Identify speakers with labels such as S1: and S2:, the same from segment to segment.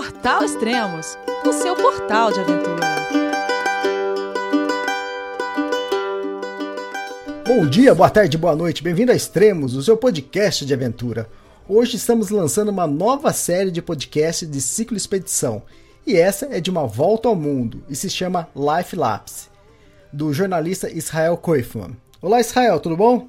S1: Portal Extremos, o seu portal de aventura.
S2: Bom dia, boa tarde, boa noite, bem-vindo a Extremos, o seu podcast de aventura. Hoje estamos lançando uma nova série de podcasts de ciclo expedição, e essa é de uma volta ao mundo e se chama Life Lapse, do jornalista Israel Koifman. Olá, Israel, tudo bom?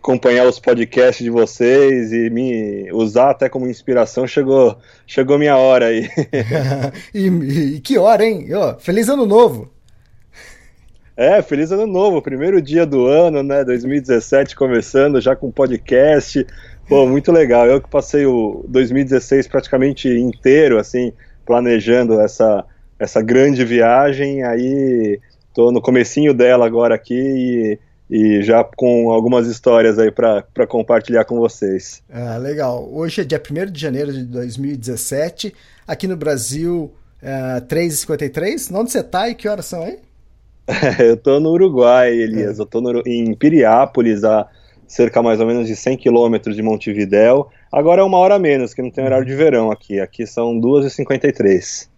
S3: acompanhar os podcasts de vocês e me usar até como inspiração, chegou, chegou minha hora aí.
S2: e, e, que hora, hein? Oh, feliz ano novo!
S3: É, feliz ano novo, primeiro dia do ano, né? 2017 começando já com podcast. Pô, muito legal. Eu que passei o 2016 praticamente inteiro, assim, planejando essa, essa grande viagem, aí tô no comecinho dela agora aqui e e já com algumas histórias aí para compartilhar com vocês.
S2: Ah, legal. Hoje é dia 1 de janeiro de 2017, aqui no Brasil, é, 3h53. Onde você está e que horas são aí?
S3: eu estou no Uruguai, Elias. É. Eu estou em Piriápolis, a cerca mais ou menos de 100 quilômetros de Montevidéu. Agora é uma hora menos, que não tem horário de verão aqui. Aqui são 2h53.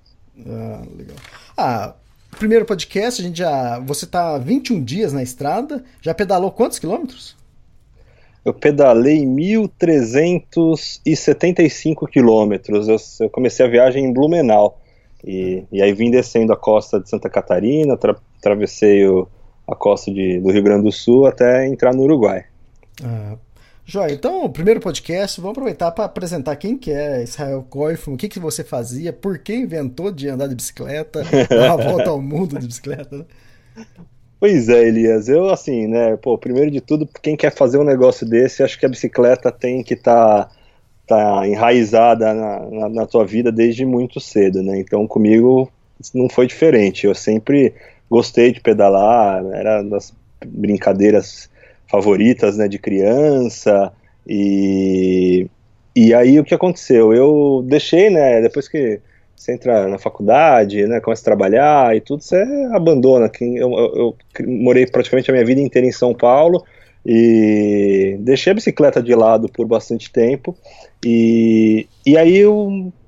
S2: Ah, legal. Ah, primeiro podcast, a gente já. Você tá 21 dias na estrada, já pedalou quantos quilômetros?
S3: Eu pedalei 1.375 quilômetros. Eu, eu, comecei a viagem em Blumenau. E, e aí vim descendo a costa de Santa Catarina, tra, atravessei o, a costa de, do Rio Grande do Sul até entrar no Uruguai.
S2: Ah, Joia, então, o primeiro podcast, vamos aproveitar para apresentar quem que é Israel Koifman, o que, que você fazia, por que inventou de andar de bicicleta, dar uma volta ao mundo de bicicleta, né?
S3: Pois é, Elias, eu assim, né, pô, primeiro de tudo, quem quer fazer um negócio desse, acho que a bicicleta tem que estar tá, tá enraizada na, na, na tua vida desde muito cedo, né, então comigo não foi diferente, eu sempre gostei de pedalar, era das brincadeiras favoritas, né, de criança, e, e aí o que aconteceu? Eu deixei, né, depois que você entra na faculdade, né, começa a trabalhar e tudo, você abandona. Eu, eu, eu morei praticamente a minha vida inteira em São Paulo, e deixei a bicicleta de lado por bastante tempo, e, e aí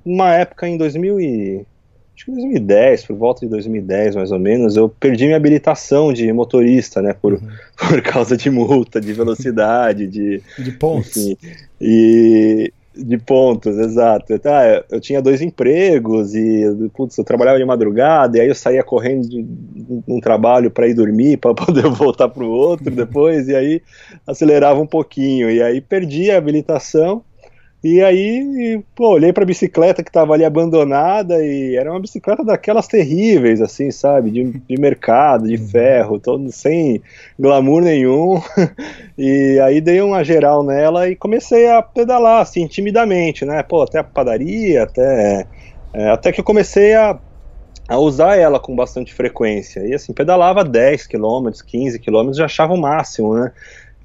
S3: uma época em 2000 e, acho que 2010, por volta de 2010 mais ou menos, eu perdi minha habilitação de motorista, né, por, uhum. por causa de multa, de velocidade, de...
S2: De pontos. Enfim,
S3: e de pontos, exato. Tá, eu tinha dois empregos e, putz, eu trabalhava de madrugada e aí eu saía correndo de um trabalho para ir dormir, para poder voltar para o outro depois, e aí acelerava um pouquinho, e aí perdi a habilitação e aí, pô, olhei pra bicicleta que tava ali abandonada e era uma bicicleta daquelas terríveis, assim, sabe? De, de mercado, de uhum. ferro, todo sem glamour nenhum. e aí dei uma geral nela e comecei a pedalar, assim, timidamente, né? Pô, até a padaria, até. É, até que eu comecei a, a usar ela com bastante frequência. E assim, pedalava 10 km, 15 km, já achava o máximo, né?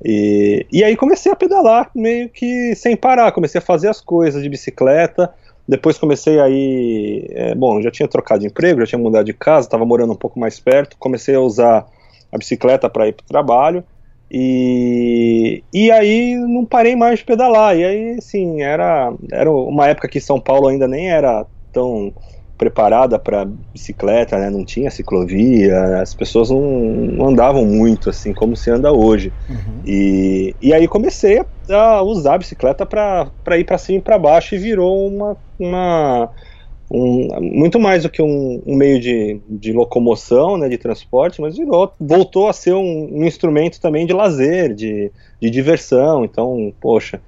S3: E, e aí comecei a pedalar meio que sem parar, comecei a fazer as coisas de bicicleta. Depois comecei aí, é, bom, já tinha trocado de emprego, já tinha mudado de casa, estava morando um pouco mais perto. Comecei a usar a bicicleta para ir para o trabalho. E, e aí não parei mais de pedalar. E aí, assim, era, era uma época que São Paulo ainda nem era tão preparada para bicicleta, né? Não tinha ciclovia, as pessoas não, não, andavam muito assim como se anda hoje. Uhum. E, e aí comecei a usar a bicicleta para ir para cima e para baixo e virou uma, uma um, muito mais do que um, um, meio de, de locomoção, né, de transporte, mas virou, voltou a ser um, um instrumento também de lazer, de, de diversão. Então, poxa.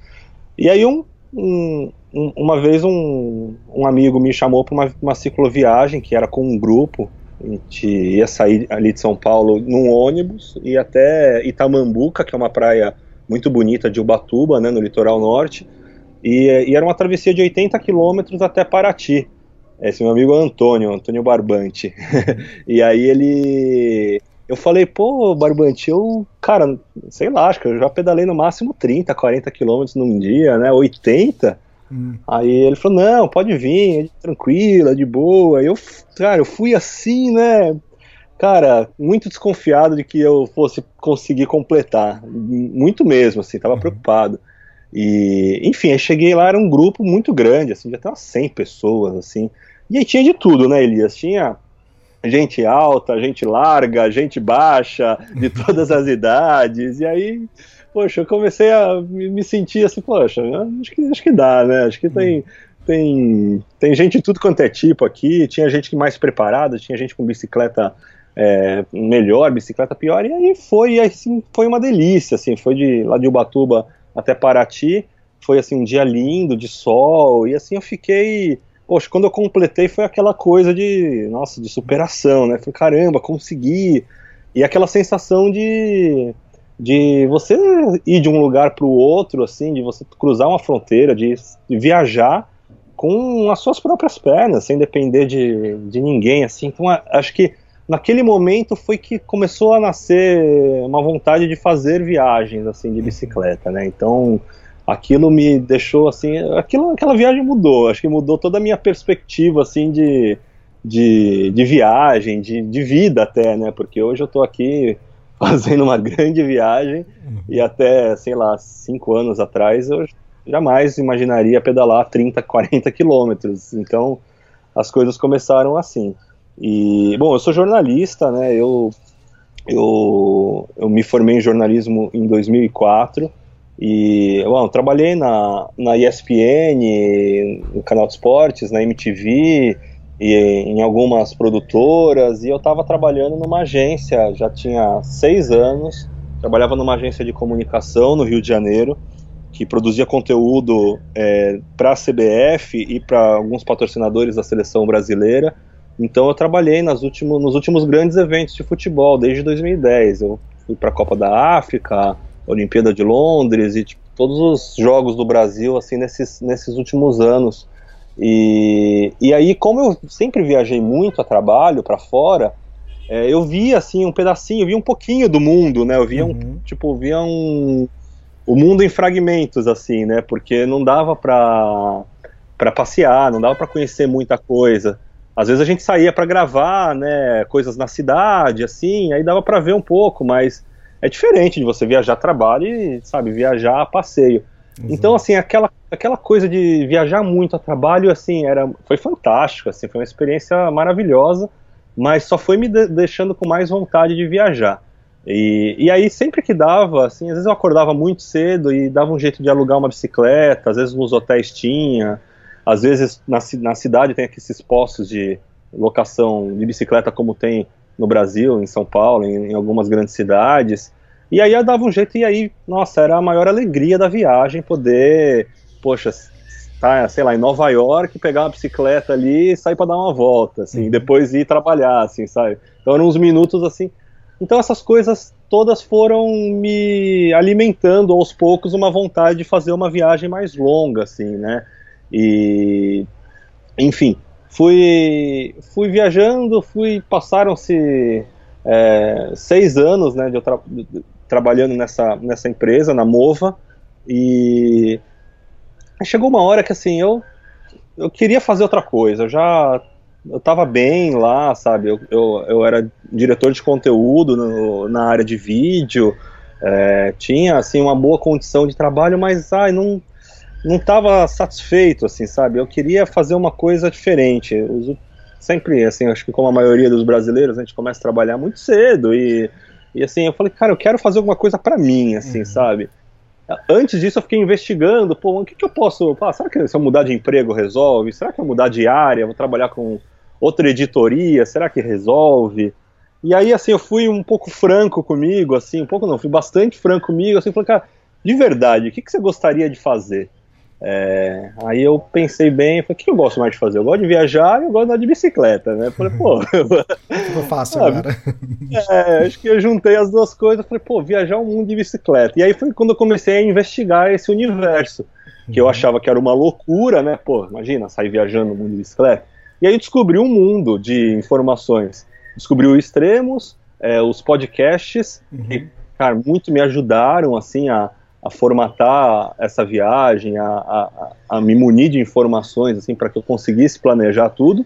S3: E aí um, um um, uma vez um, um amigo me chamou para uma, uma cicloviagem que era com um grupo. A gente ia sair ali de São Paulo num ônibus e até Itamambuca, que é uma praia muito bonita de Ubatuba, né, no litoral norte. E, e era uma travessia de 80 quilômetros até Paraty. Esse meu amigo Antônio, Antônio Barbante. e aí ele. Eu falei, pô, Barbante, eu, cara, sei lá, acho que eu já pedalei no máximo 30, 40 quilômetros num dia, né? 80. Hum. Aí ele falou, não, pode vir, é tranquila, de boa. Eu, cara, eu fui assim, né? Cara, muito desconfiado de que eu fosse conseguir completar. Muito mesmo, assim, tava uhum. preocupado. E, enfim, aí cheguei lá, era um grupo muito grande, assim, já tem umas 100 pessoas, assim. E aí tinha de tudo, né, Elias? Tinha gente alta, gente larga, gente baixa, de todas as idades. E aí, poxa, eu comecei a me sentir assim, poxa, acho que, acho que dá, né? Acho que tem, tem, tem gente de tudo quanto é tipo aqui. Tinha gente mais preparada, tinha gente com bicicleta é, melhor, bicicleta pior. E aí foi, e assim, foi uma delícia, assim, foi de lá de Ubatuba até Paraty. Foi assim um dia lindo, de sol, e assim eu fiquei poxa, quando eu completei foi aquela coisa de, nossa, de superação, né? Falei, caramba, consegui. E aquela sensação de, de você ir de um lugar para o outro, assim, de você cruzar uma fronteira, de, viajar com as suas próprias pernas, sem depender de, de ninguém, assim. Então, acho que naquele momento foi que começou a nascer uma vontade de fazer viagens, assim, de bicicleta, né? Então, aquilo me deixou assim, aquilo, aquela viagem mudou, acho que mudou toda a minha perspectiva assim de, de, de viagem, de, de vida até, né? Porque hoje eu estou aqui fazendo uma grande viagem e até, sei lá, cinco anos atrás eu jamais imaginaria pedalar 30, 40 quilômetros. Então as coisas começaram assim. E, bom, eu sou jornalista, né? Eu, eu, eu me formei em jornalismo em 2004 e bom, trabalhei na, na ESPN, no canal de esportes, na MTV, e em algumas produtoras, e eu estava trabalhando numa agência, já tinha seis anos, trabalhava numa agência de comunicação no Rio de Janeiro, que produzia conteúdo é, para a CBF e para alguns patrocinadores da seleção brasileira. Então eu trabalhei nas últimos, nos últimos grandes eventos de futebol, desde 2010. Eu fui para a Copa da África, Olimpíada de Londres e tipo, todos os jogos do Brasil assim nesses, nesses últimos anos. E, e aí, como eu sempre viajei muito a trabalho para fora, é, eu via assim um pedacinho, eu via um pouquinho do mundo, né? Eu via uhum. um tipo, via um o mundo em fragmentos assim, né? Porque não dava para para passear, não dava para conhecer muita coisa. Às vezes a gente saía para gravar, né, coisas na cidade, assim, aí dava para ver um pouco, mas é diferente de você viajar a trabalho e, sabe, viajar a passeio. Exato. Então, assim, aquela, aquela coisa de viajar muito a trabalho, assim, era, foi fantástico, assim, foi uma experiência maravilhosa, mas só foi me de deixando com mais vontade de viajar. E, e aí, sempre que dava, assim, às vezes eu acordava muito cedo e dava um jeito de alugar uma bicicleta, às vezes nos hotéis tinha, às vezes na, na cidade tem aqueles postos de locação de bicicleta como tem no Brasil, em São Paulo, em, em, algumas grandes cidades. E aí eu dava um jeito, e aí, nossa, era a maior alegria da viagem poder, poxa, tá, sei lá, em Nova York, pegar uma bicicleta ali e sair para dar uma volta, assim, uhum. depois ir trabalhar, assim, sabe? Então eram uns minutos assim. Então essas coisas todas foram me alimentando aos poucos uma vontade de fazer uma viagem mais longa, assim, né? E, enfim, fui, fui viajando, fui passaram-se é, seis anos né, de eu tra trabalhando nessa, nessa empresa, na Mova, e chegou uma hora que assim, eu, eu queria fazer outra coisa, eu já eu estava bem lá, sabe, eu, eu, eu era diretor de conteúdo no, na área de vídeo, é, tinha assim uma boa condição de trabalho, mas ai, não não estava satisfeito, assim, sabe? Eu queria fazer uma coisa diferente. Eu, sempre, assim, acho que como a maioria dos brasileiros, a gente começa a trabalhar muito cedo e, e assim, eu falei, cara, eu quero fazer alguma coisa para mim, assim, uhum. sabe? Antes disso, eu fiquei investigando, pô, o que, que eu posso. Será que se eu mudar de emprego resolve? Será que eu mudar de área, vou trabalhar com outra editoria? Será que resolve? E aí, assim, eu fui um pouco franco comigo, assim, um pouco não, fui bastante franco comigo, assim, falei, cara, de verdade, o que, que você gostaria de fazer? É, aí eu pensei bem, falei, o que eu gosto mais de fazer? Eu gosto de viajar e eu gosto de andar de bicicleta, né? Falei, pô.
S2: Ficou fácil ah, agora.
S3: É, acho que eu juntei as duas coisas, falei, pô, viajar o mundo de bicicleta. E aí foi quando eu comecei a investigar esse universo, que eu uhum. achava que era uma loucura, né? Pô, imagina, sair viajando no mundo de bicicleta. E aí eu descobri um mundo de informações. Descobri o Extremos, é, os podcasts, uhum. que, cara, muito me ajudaram, assim, a a formatar essa viagem, a, a, a me munir de informações assim para que eu conseguisse planejar tudo.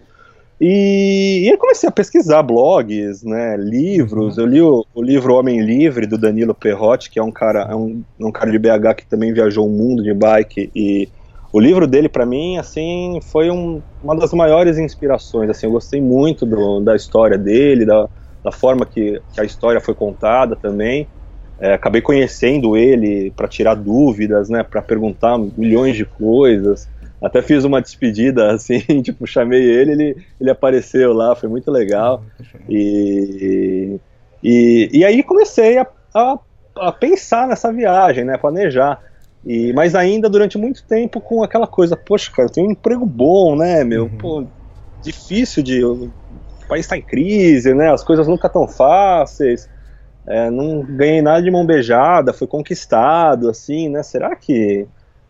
S3: E, e aí comecei a pesquisar blogs, né, livros. Uhum. Eu li o, o, livro Homem Livre do Danilo Perrotti, que é um cara, é um, é um cara de BH que também viajou o mundo de bike e o livro dele para mim assim foi um, uma das maiores inspirações. Assim, eu gostei muito do, da história dele, da, da forma que, que a história foi contada também. É, acabei conhecendo ele para tirar dúvidas, né, para perguntar milhões de coisas. Até fiz uma despedida assim, tipo, chamei ele, ele, ele apareceu lá, foi muito legal. E, e, e aí comecei a, a, a pensar nessa viagem, né, planejar. E, mas ainda durante muito tempo com aquela coisa, poxa, cara, eu tenho um emprego bom, né, meu? Uhum. Pô, difícil de. O país está em crise, né? As coisas nunca tão fáceis é, não ganhei nada de mão beijada, fui conquistado, assim, né? Será que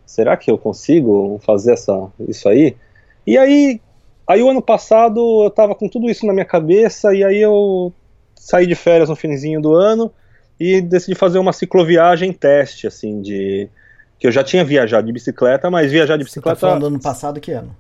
S3: será que eu consigo fazer essa, isso aí? E aí, aí o ano passado eu tava com tudo isso na minha cabeça e aí eu saí de férias no finzinho do ano e decidi fazer uma cicloviagem teste, assim, de que eu já tinha viajado de bicicleta, mas viajar de bicicleta. Você
S2: tá falando do ano passado que ano?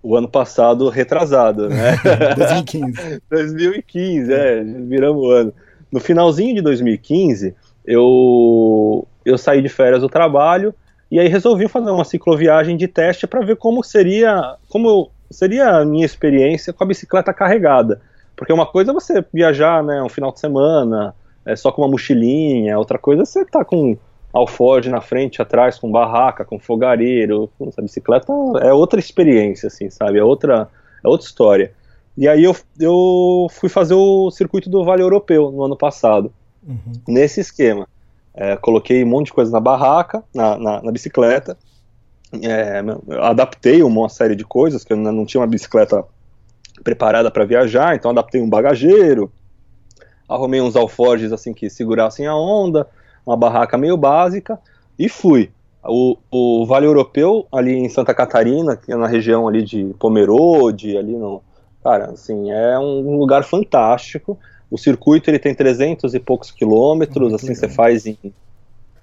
S3: O ano passado retrasado, né?
S2: 2015.
S3: 2015, é, viramos o ano no finalzinho de 2015, eu, eu saí de férias do trabalho e aí resolvi fazer uma cicloviagem de teste para ver como seria, como seria a minha experiência com a bicicleta carregada. Porque uma coisa é você viajar, né, um final de semana, é, só com uma mochilinha, outra coisa é você tá com alforge na frente, atrás, com barraca, com fogareiro. A bicicleta é outra experiência, assim, sabe? É outra, é outra história. E aí eu, eu fui fazer o circuito do Vale Europeu no ano passado, uhum. nesse esquema. É, coloquei um monte de coisa na barraca, na, na, na bicicleta, é, adaptei uma série de coisas, que eu não tinha uma bicicleta preparada para viajar, então adaptei um bagageiro, arrumei uns alforjes assim que segurassem a onda, uma barraca meio básica e fui. O, o Vale Europeu ali em Santa Catarina, que é na região ali de Pomerode, ali no, Cara, assim, é um lugar fantástico. O circuito ele tem 300 e poucos quilômetros, assim, você faz em,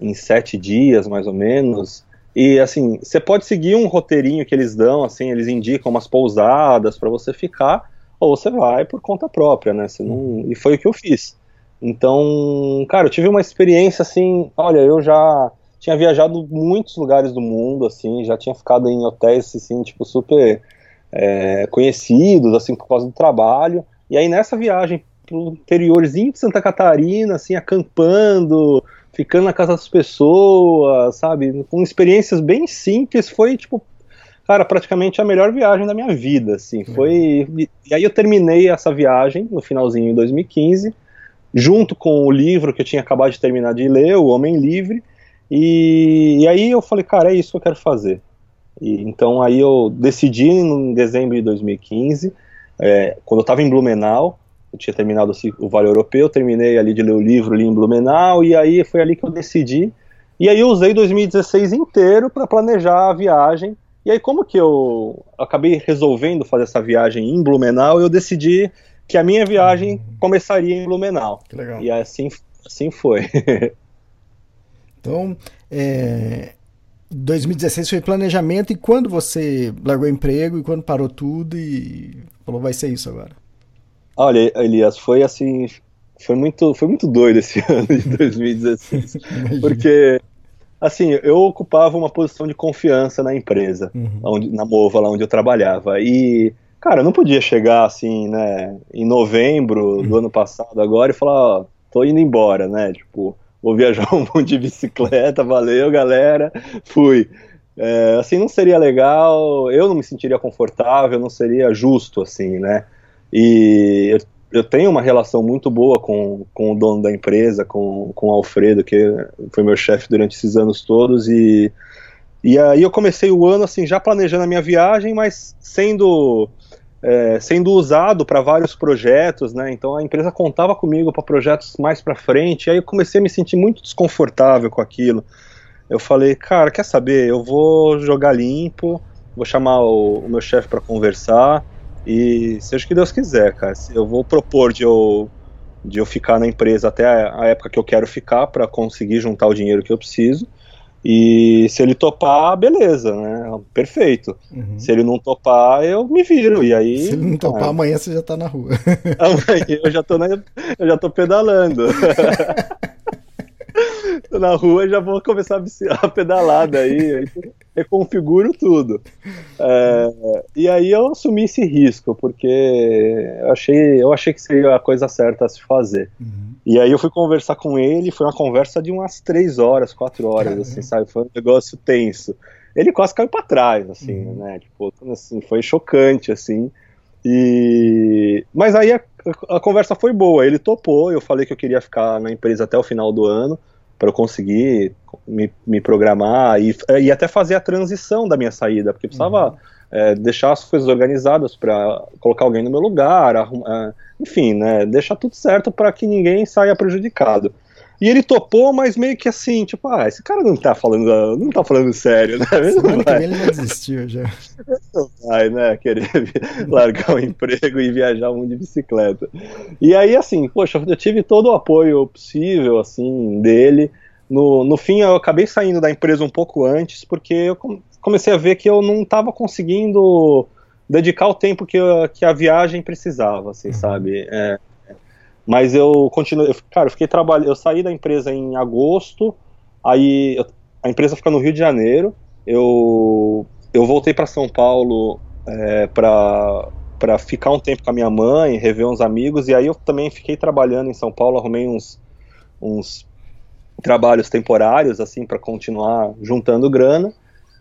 S3: em sete dias, mais ou menos. E assim, você pode seguir um roteirinho que eles dão, assim, eles indicam umas pousadas para você ficar, ou você vai por conta própria, né? Você não... E foi o que eu fiz. Então, cara, eu tive uma experiência assim, olha, eu já tinha viajado muitos lugares do mundo, assim, já tinha ficado em hotéis, assim, tipo, super é, conhecidos, assim, por causa do trabalho. E aí nessa viagem pro interiorzinho de Santa Catarina, assim, acampando, ficando na casa das pessoas, sabe, com experiências bem simples, foi tipo, cara, praticamente a melhor viagem da minha vida, assim, foi, e aí eu terminei essa viagem no finalzinho de 2015, junto com o livro que eu tinha acabado de terminar de ler, O Homem Livre, e, e aí eu falei, cara, é isso que eu quero fazer, e, então aí eu decidi em dezembro de 2015, é, quando eu estava em Blumenau, eu tinha terminado o Vale Europeu, terminei ali de ler o livro ali em Blumenau, e aí foi ali que eu decidi. E aí eu usei 2016 inteiro para planejar a viagem. E aí como que eu acabei resolvendo fazer essa viagem em Blumenau, eu decidi que a minha viagem começaria em Blumenau. E assim, assim foi.
S2: então, é, 2016 foi planejamento e quando você largou o emprego e quando parou tudo e falou vai ser isso agora?
S3: Olha, Elias, foi assim, foi muito, foi muito doido esse ano de 2016, porque assim, eu ocupava uma posição de confiança na empresa, uhum. onde, na Mova, lá onde eu trabalhava, e cara, eu não podia chegar assim, né, em novembro do uhum. ano passado agora e falar, ó, tô indo embora, né, tipo, vou viajar um monte de bicicleta, valeu galera, fui. É, assim não seria legal, eu não me sentiria confortável, não seria justo assim, né? E eu, eu tenho uma relação muito boa com, com o dono da empresa, com, com o Alfredo, que foi meu chefe durante esses anos todos, e E aí eu comecei o ano assim já planejando a minha viagem, mas sendo é, sendo usado para vários projetos, né? Então a empresa contava comigo para projetos mais para frente. E aí eu comecei a me sentir muito desconfortável com aquilo. Eu falei, cara, quer saber? Eu vou jogar limpo, vou chamar o, o meu chefe para conversar e seja o que Deus quiser, cara. Eu vou propor de eu de eu ficar na empresa até a, a época que eu quero ficar para conseguir juntar o dinheiro que eu preciso. E se ele topar, beleza, né? Perfeito. Uhum. Se ele não topar, eu me viro. E aí.
S2: Se ele não topar, ah, amanhã você já tá na rua.
S3: Amanhã eu já tô, na, eu já tô pedalando. tô na rua já vou começar a pedalada aí reconfiguro tudo. É, e aí eu assumi esse risco, porque eu achei, eu achei que seria a coisa certa a se fazer. Uhum. E aí eu fui conversar com ele, foi uma conversa de umas três horas, quatro horas, assim, sabe? Foi um negócio tenso. Ele quase caiu para trás, assim, uhum. né? Tipo, assim, foi chocante, assim. E... Mas aí a, a conversa foi boa, ele topou, eu falei que eu queria ficar na empresa até o final do ano, para eu conseguir me, me programar e, e, até fazer a transição da minha saída, porque precisava uhum. é, deixar as coisas organizadas para colocar alguém no meu lugar, arrumar, enfim, né, deixar tudo certo para que ninguém saia prejudicado. E ele topou, mas meio que assim, tipo, ah, esse cara não tá falando, não tá falando sério, né?
S2: Ele ele já desistiu já.
S3: Não vai, né? Querer largar o emprego e viajar um de bicicleta. E aí, assim, poxa, eu tive todo o apoio possível, assim, dele. No, no fim, eu acabei saindo da empresa um pouco antes, porque eu comecei a ver que eu não estava conseguindo dedicar o tempo que, eu, que a viagem precisava, assim, uhum. sabe? É, mas eu continuei, eu, cara, eu fiquei trabalhando, eu saí da empresa em agosto, aí eu, a empresa fica no Rio de Janeiro, eu, eu voltei para São Paulo é, para ficar um tempo com a minha mãe, rever uns amigos, e aí eu também fiquei trabalhando em São Paulo, arrumei uns, uns trabalhos temporários, assim, para continuar juntando grana,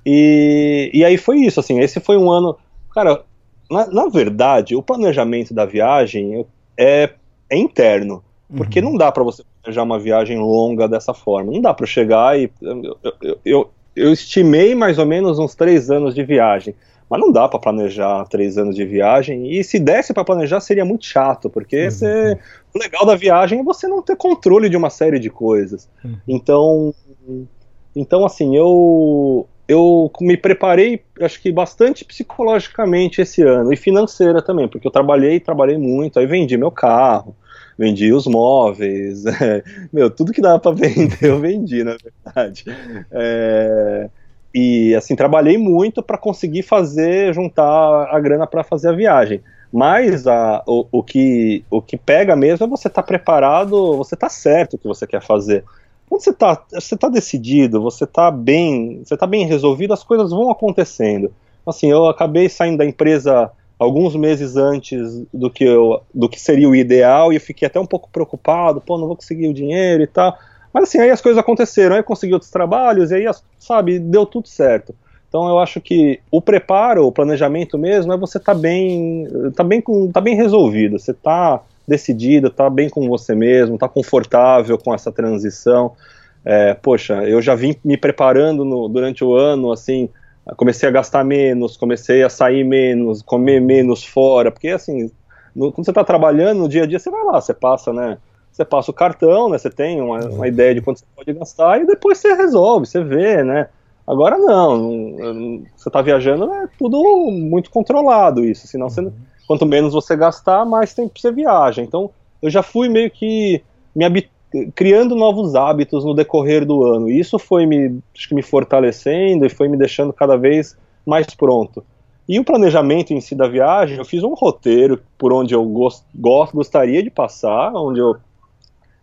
S3: e, e aí foi isso, assim, esse foi um ano, cara, na, na verdade, o planejamento da viagem é é interno. Porque uhum. não dá para você planejar uma viagem longa dessa forma. Não dá para chegar e. Eu, eu, eu, eu, estimei mais ou menos uns três anos de viagem. Mas não dá para planejar três anos de viagem. E se desse para planejar, seria muito chato. Porque você, o legal da viagem é você não ter controle de uma série de coisas. Uhum. Então. Então, assim, eu, eu me preparei, acho que bastante psicologicamente esse ano, e financeira também, porque eu trabalhei, trabalhei muito, aí vendi meu carro, vendi os móveis, é, meu, tudo que dava para vender eu vendi, na verdade. É, e assim, trabalhei muito para conseguir fazer, juntar a grana para fazer a viagem. Mas a, o, o, que, o que pega mesmo é você estar tá preparado, você tá certo o que você quer fazer. Quando você está você tá decidido, você está bem, você tá bem resolvido, as coisas vão acontecendo. Assim, eu acabei saindo da empresa alguns meses antes do que, eu, do que seria o ideal e eu fiquei até um pouco preocupado, pô, não vou conseguir o dinheiro e tal. Mas assim, aí as coisas aconteceram, aí eu consegui outros trabalhos e aí, sabe, deu tudo certo. Então eu acho que o preparo, o planejamento mesmo, é você tá bem, tá bem, com, tá bem resolvido, você tá decidido, tá bem com você mesmo, tá confortável com essa transição. É, poxa, eu já vim me preparando no, durante o ano, assim, comecei a gastar menos, comecei a sair menos, comer menos fora, porque assim, no, quando você está trabalhando no dia a dia, você vai lá, você passa, né? Você passa o cartão, né? Você tem uma, uma ideia de quanto você pode gastar e depois você resolve, você vê, né? Agora não, você está viajando, é tudo muito controlado isso, senão você, uhum. quanto menos você gastar, mais tempo você viaja. Então, eu já fui meio que me habituando criando novos hábitos no decorrer do ano. Isso foi me, acho que me fortalecendo e foi me deixando cada vez mais pronto. E o planejamento em si da viagem, eu fiz um roteiro por onde eu gost, gost, gostaria de passar, onde eu,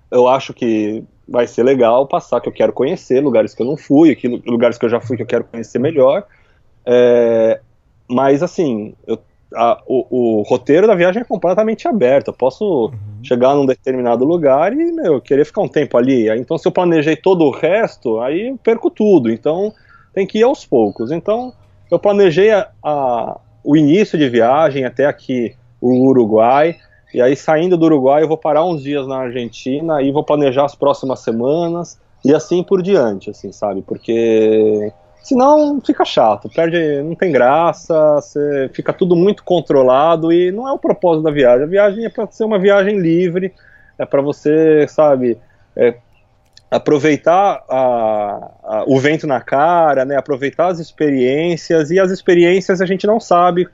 S3: eu acho que vai ser legal passar, que eu quero conhecer, lugares que eu não fui, aqui, lugares que eu já fui que eu quero conhecer melhor. É, mas assim, eu a, o, o, roteiro da viagem é completamente aberto. Eu posso uhum. chegar num determinado lugar e, meu, querer ficar um tempo ali. Então, se eu planejei todo o resto, aí eu perco tudo. Então, tem que ir aos poucos. Então, eu planejei a, a, o início de viagem até aqui, o Uruguai. E aí, saindo do Uruguai, eu vou parar uns dias na Argentina e vou planejar as próximas semanas e assim por diante, assim, sabe? Porque Senão fica chato, perde, não tem graça, fica tudo muito controlado e não é o propósito da viagem. A viagem é para ser uma viagem livre, é para você, sabe, é, aproveitar a, a, o vento na cara, né, aproveitar as experiências e as experiências a gente não sabe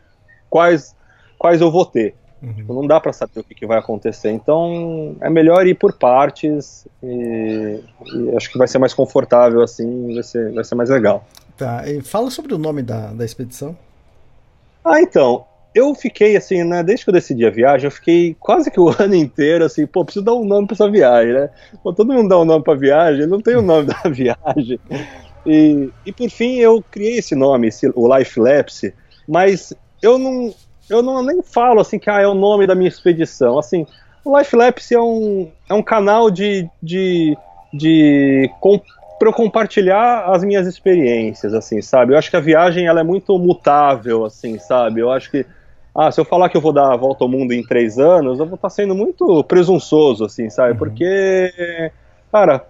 S3: quais quais eu vou ter. Uhum. Tipo, não dá para saber o que, que, vai acontecer. Então é melhor ir por partes e, e, acho que vai ser mais confortável assim, vai ser, vai ser mais legal.
S2: Tá, e fala sobre o nome da, da expedição.
S3: Ah, então, eu fiquei assim, né, desde que eu decidi a viagem, eu fiquei quase que o ano inteiro assim, pô, preciso dar um nome para essa viagem, né? Pô, todo mundo dá um nome para viagem, não tem o um nome da viagem. E, e por fim eu criei esse nome, esse, o Life Lapse, mas eu não, eu não nem falo assim que ah, é o nome da minha expedição. Assim, o Life Lapse é um, é um canal de, de, de com, para eu compartilhar as minhas experiências, assim, sabe? Eu acho que a viagem ela é muito mutável, assim, sabe? Eu acho que ah, se eu falar que eu vou dar a volta ao mundo em três anos, eu vou estar sendo muito presunçoso, assim, sabe? Uhum. Porque, cara,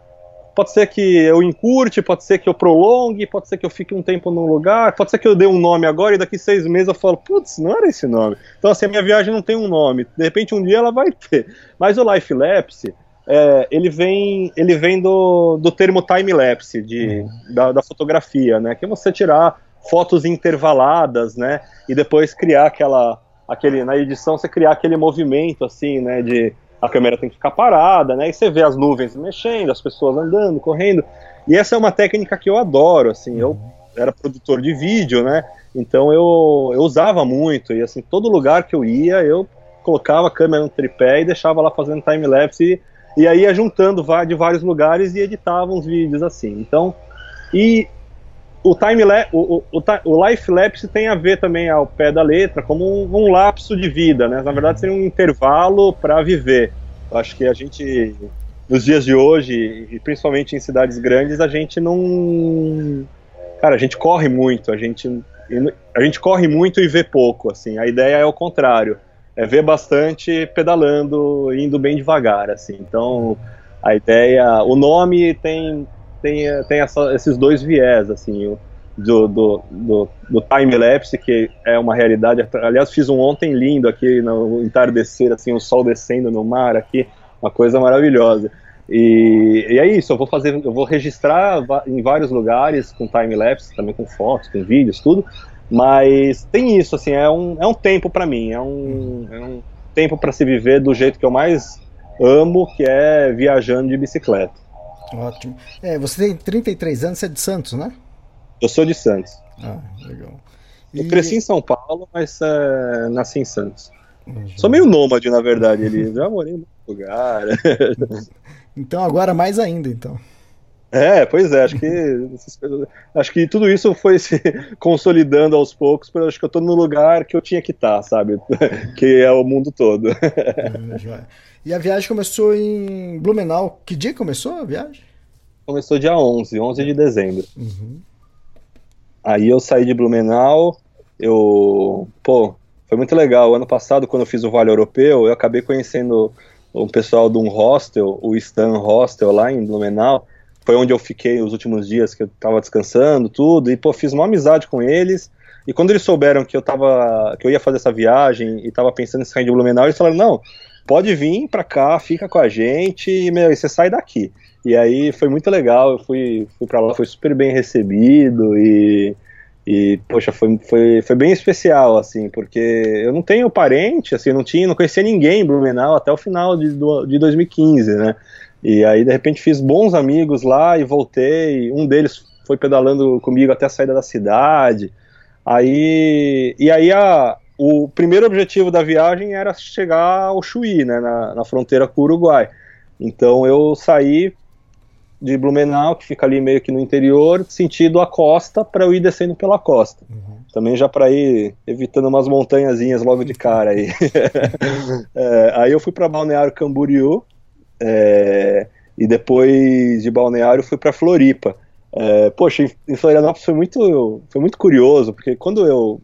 S3: pode ser que eu encurte, pode ser que eu prolongue, pode ser que eu fique um tempo num lugar, pode ser que eu dê um nome agora e daqui seis meses eu falo, putz, não era esse nome. Então, assim, a minha viagem não tem um nome. De repente, um dia ela vai ter. Mas o Life Lapse, é, ele vem, ele vem do, do termo time lapse, de, uhum. da, da fotografia, né? Que é você tirar fotos intervaladas, né? E depois criar aquela, aquele, na edição você criar aquele movimento, assim, né? De a câmera tem que ficar parada, né? E você vê as nuvens mexendo, as pessoas andando, correndo. E essa é uma técnica que eu adoro, assim. Eu era produtor de vídeo, né? Então eu, eu usava muito e assim todo lugar que eu ia eu colocava a câmera no tripé e deixava lá fazendo time lapse e, e aí ia juntando de vários lugares e editava uns vídeos assim. Então e o time o, o, o, life lapse tem a ver também ao pé da letra como um, um lapso de vida, né? Na verdade seria um intervalo para viver. Eu acho que a gente nos dias de hoje e principalmente em cidades grandes a gente não, cara, a gente corre muito, a gente a gente corre muito e vê pouco, assim. A ideia é o contrário, é ver bastante pedalando, indo bem devagar, assim. Então a ideia, o nome tem tem, tem essa, esses dois viés, assim, do, do, do, do time-lapse, que é uma realidade. Aliás, fiz um ontem lindo aqui, no entardecer, assim, o sol descendo no mar aqui, uma coisa maravilhosa. E, e, é isso, eu vou fazer, eu vou registrar em vários lugares com time-lapse, também com fotos, com vídeos, tudo, mas tem isso, assim, é um, é um tempo para mim, é um, é um tempo para se viver do jeito que eu mais amo, que é viajando de bicicleta.
S2: Ótimo. É, você tem 33 anos, você é de Santos, né?
S3: Eu sou de Santos.
S2: Ah, legal.
S3: E... Eu cresci em São Paulo, mas é, nasci em Santos. Uhum. Sou meio nômade, na verdade, ele já morei em muito lugar.
S2: então agora mais ainda, então.
S3: É, pois é, acho que acho que tudo isso foi se consolidando aos poucos, porque acho que eu estou no lugar que eu tinha que estar, tá, sabe? que é o mundo todo.
S2: É, e a viagem começou em Blumenau. Que dia começou a viagem?
S3: Começou dia 11, 11 de dezembro. Uhum. Aí eu saí de Blumenau, eu. Pô, foi muito legal. Ano passado, quando eu fiz o Vale Europeu, eu acabei conhecendo o pessoal de um hostel, o Stan Hostel, lá em Blumenau. Foi onde eu fiquei os últimos dias que eu tava descansando, tudo. E, pô, fiz uma amizade com eles. E quando eles souberam que eu tava. que eu ia fazer essa viagem e tava pensando em sair de Blumenau, eles falaram, não pode vir para cá, fica com a gente e, meu, e você sai daqui. E aí foi muito legal, eu fui, fui para lá, foi super bem recebido e, e poxa, foi, foi, foi bem especial, assim, porque eu não tenho parente, assim, não tinha, não conhecia ninguém em Blumenau até o final de, de 2015, né? E aí, de repente, fiz bons amigos lá e voltei. Um deles foi pedalando comigo até a saída da cidade. Aí, e aí a, o primeiro objetivo da viagem era chegar ao Chuí, né, na, na fronteira com o Uruguai. Então eu saí de Blumenau, que fica ali meio que no interior, sentido a costa, para eu ir descendo pela costa. Uhum. Também já para ir evitando umas montanhazinhas logo de cara aí. é, aí eu fui para Balneário Camboriú, é, e depois de Balneário fui para Floripa. É, poxa, em Florianópolis foi muito, foi muito curioso, porque quando eu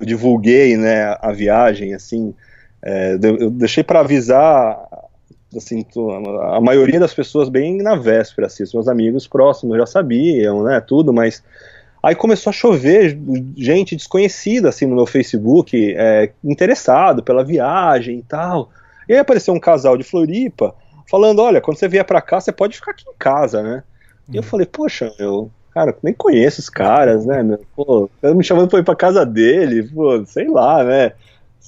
S3: divulguei né, a viagem, assim, é, eu deixei para avisar assim, a maioria das pessoas bem na véspera, assim, os meus amigos próximos já sabiam, né, tudo, mas Aí começou a chover gente desconhecida assim no meu Facebook, é, interessado pela viagem e tal. E aí apareceu um casal de Floripa falando: olha, quando você vier para cá, você pode ficar aqui em casa, né? E eu uhum. falei, poxa, eu, cara, nem conheço os caras, né, meu? Pô, me chamando pra ir pra casa dele, pô, sei lá, né?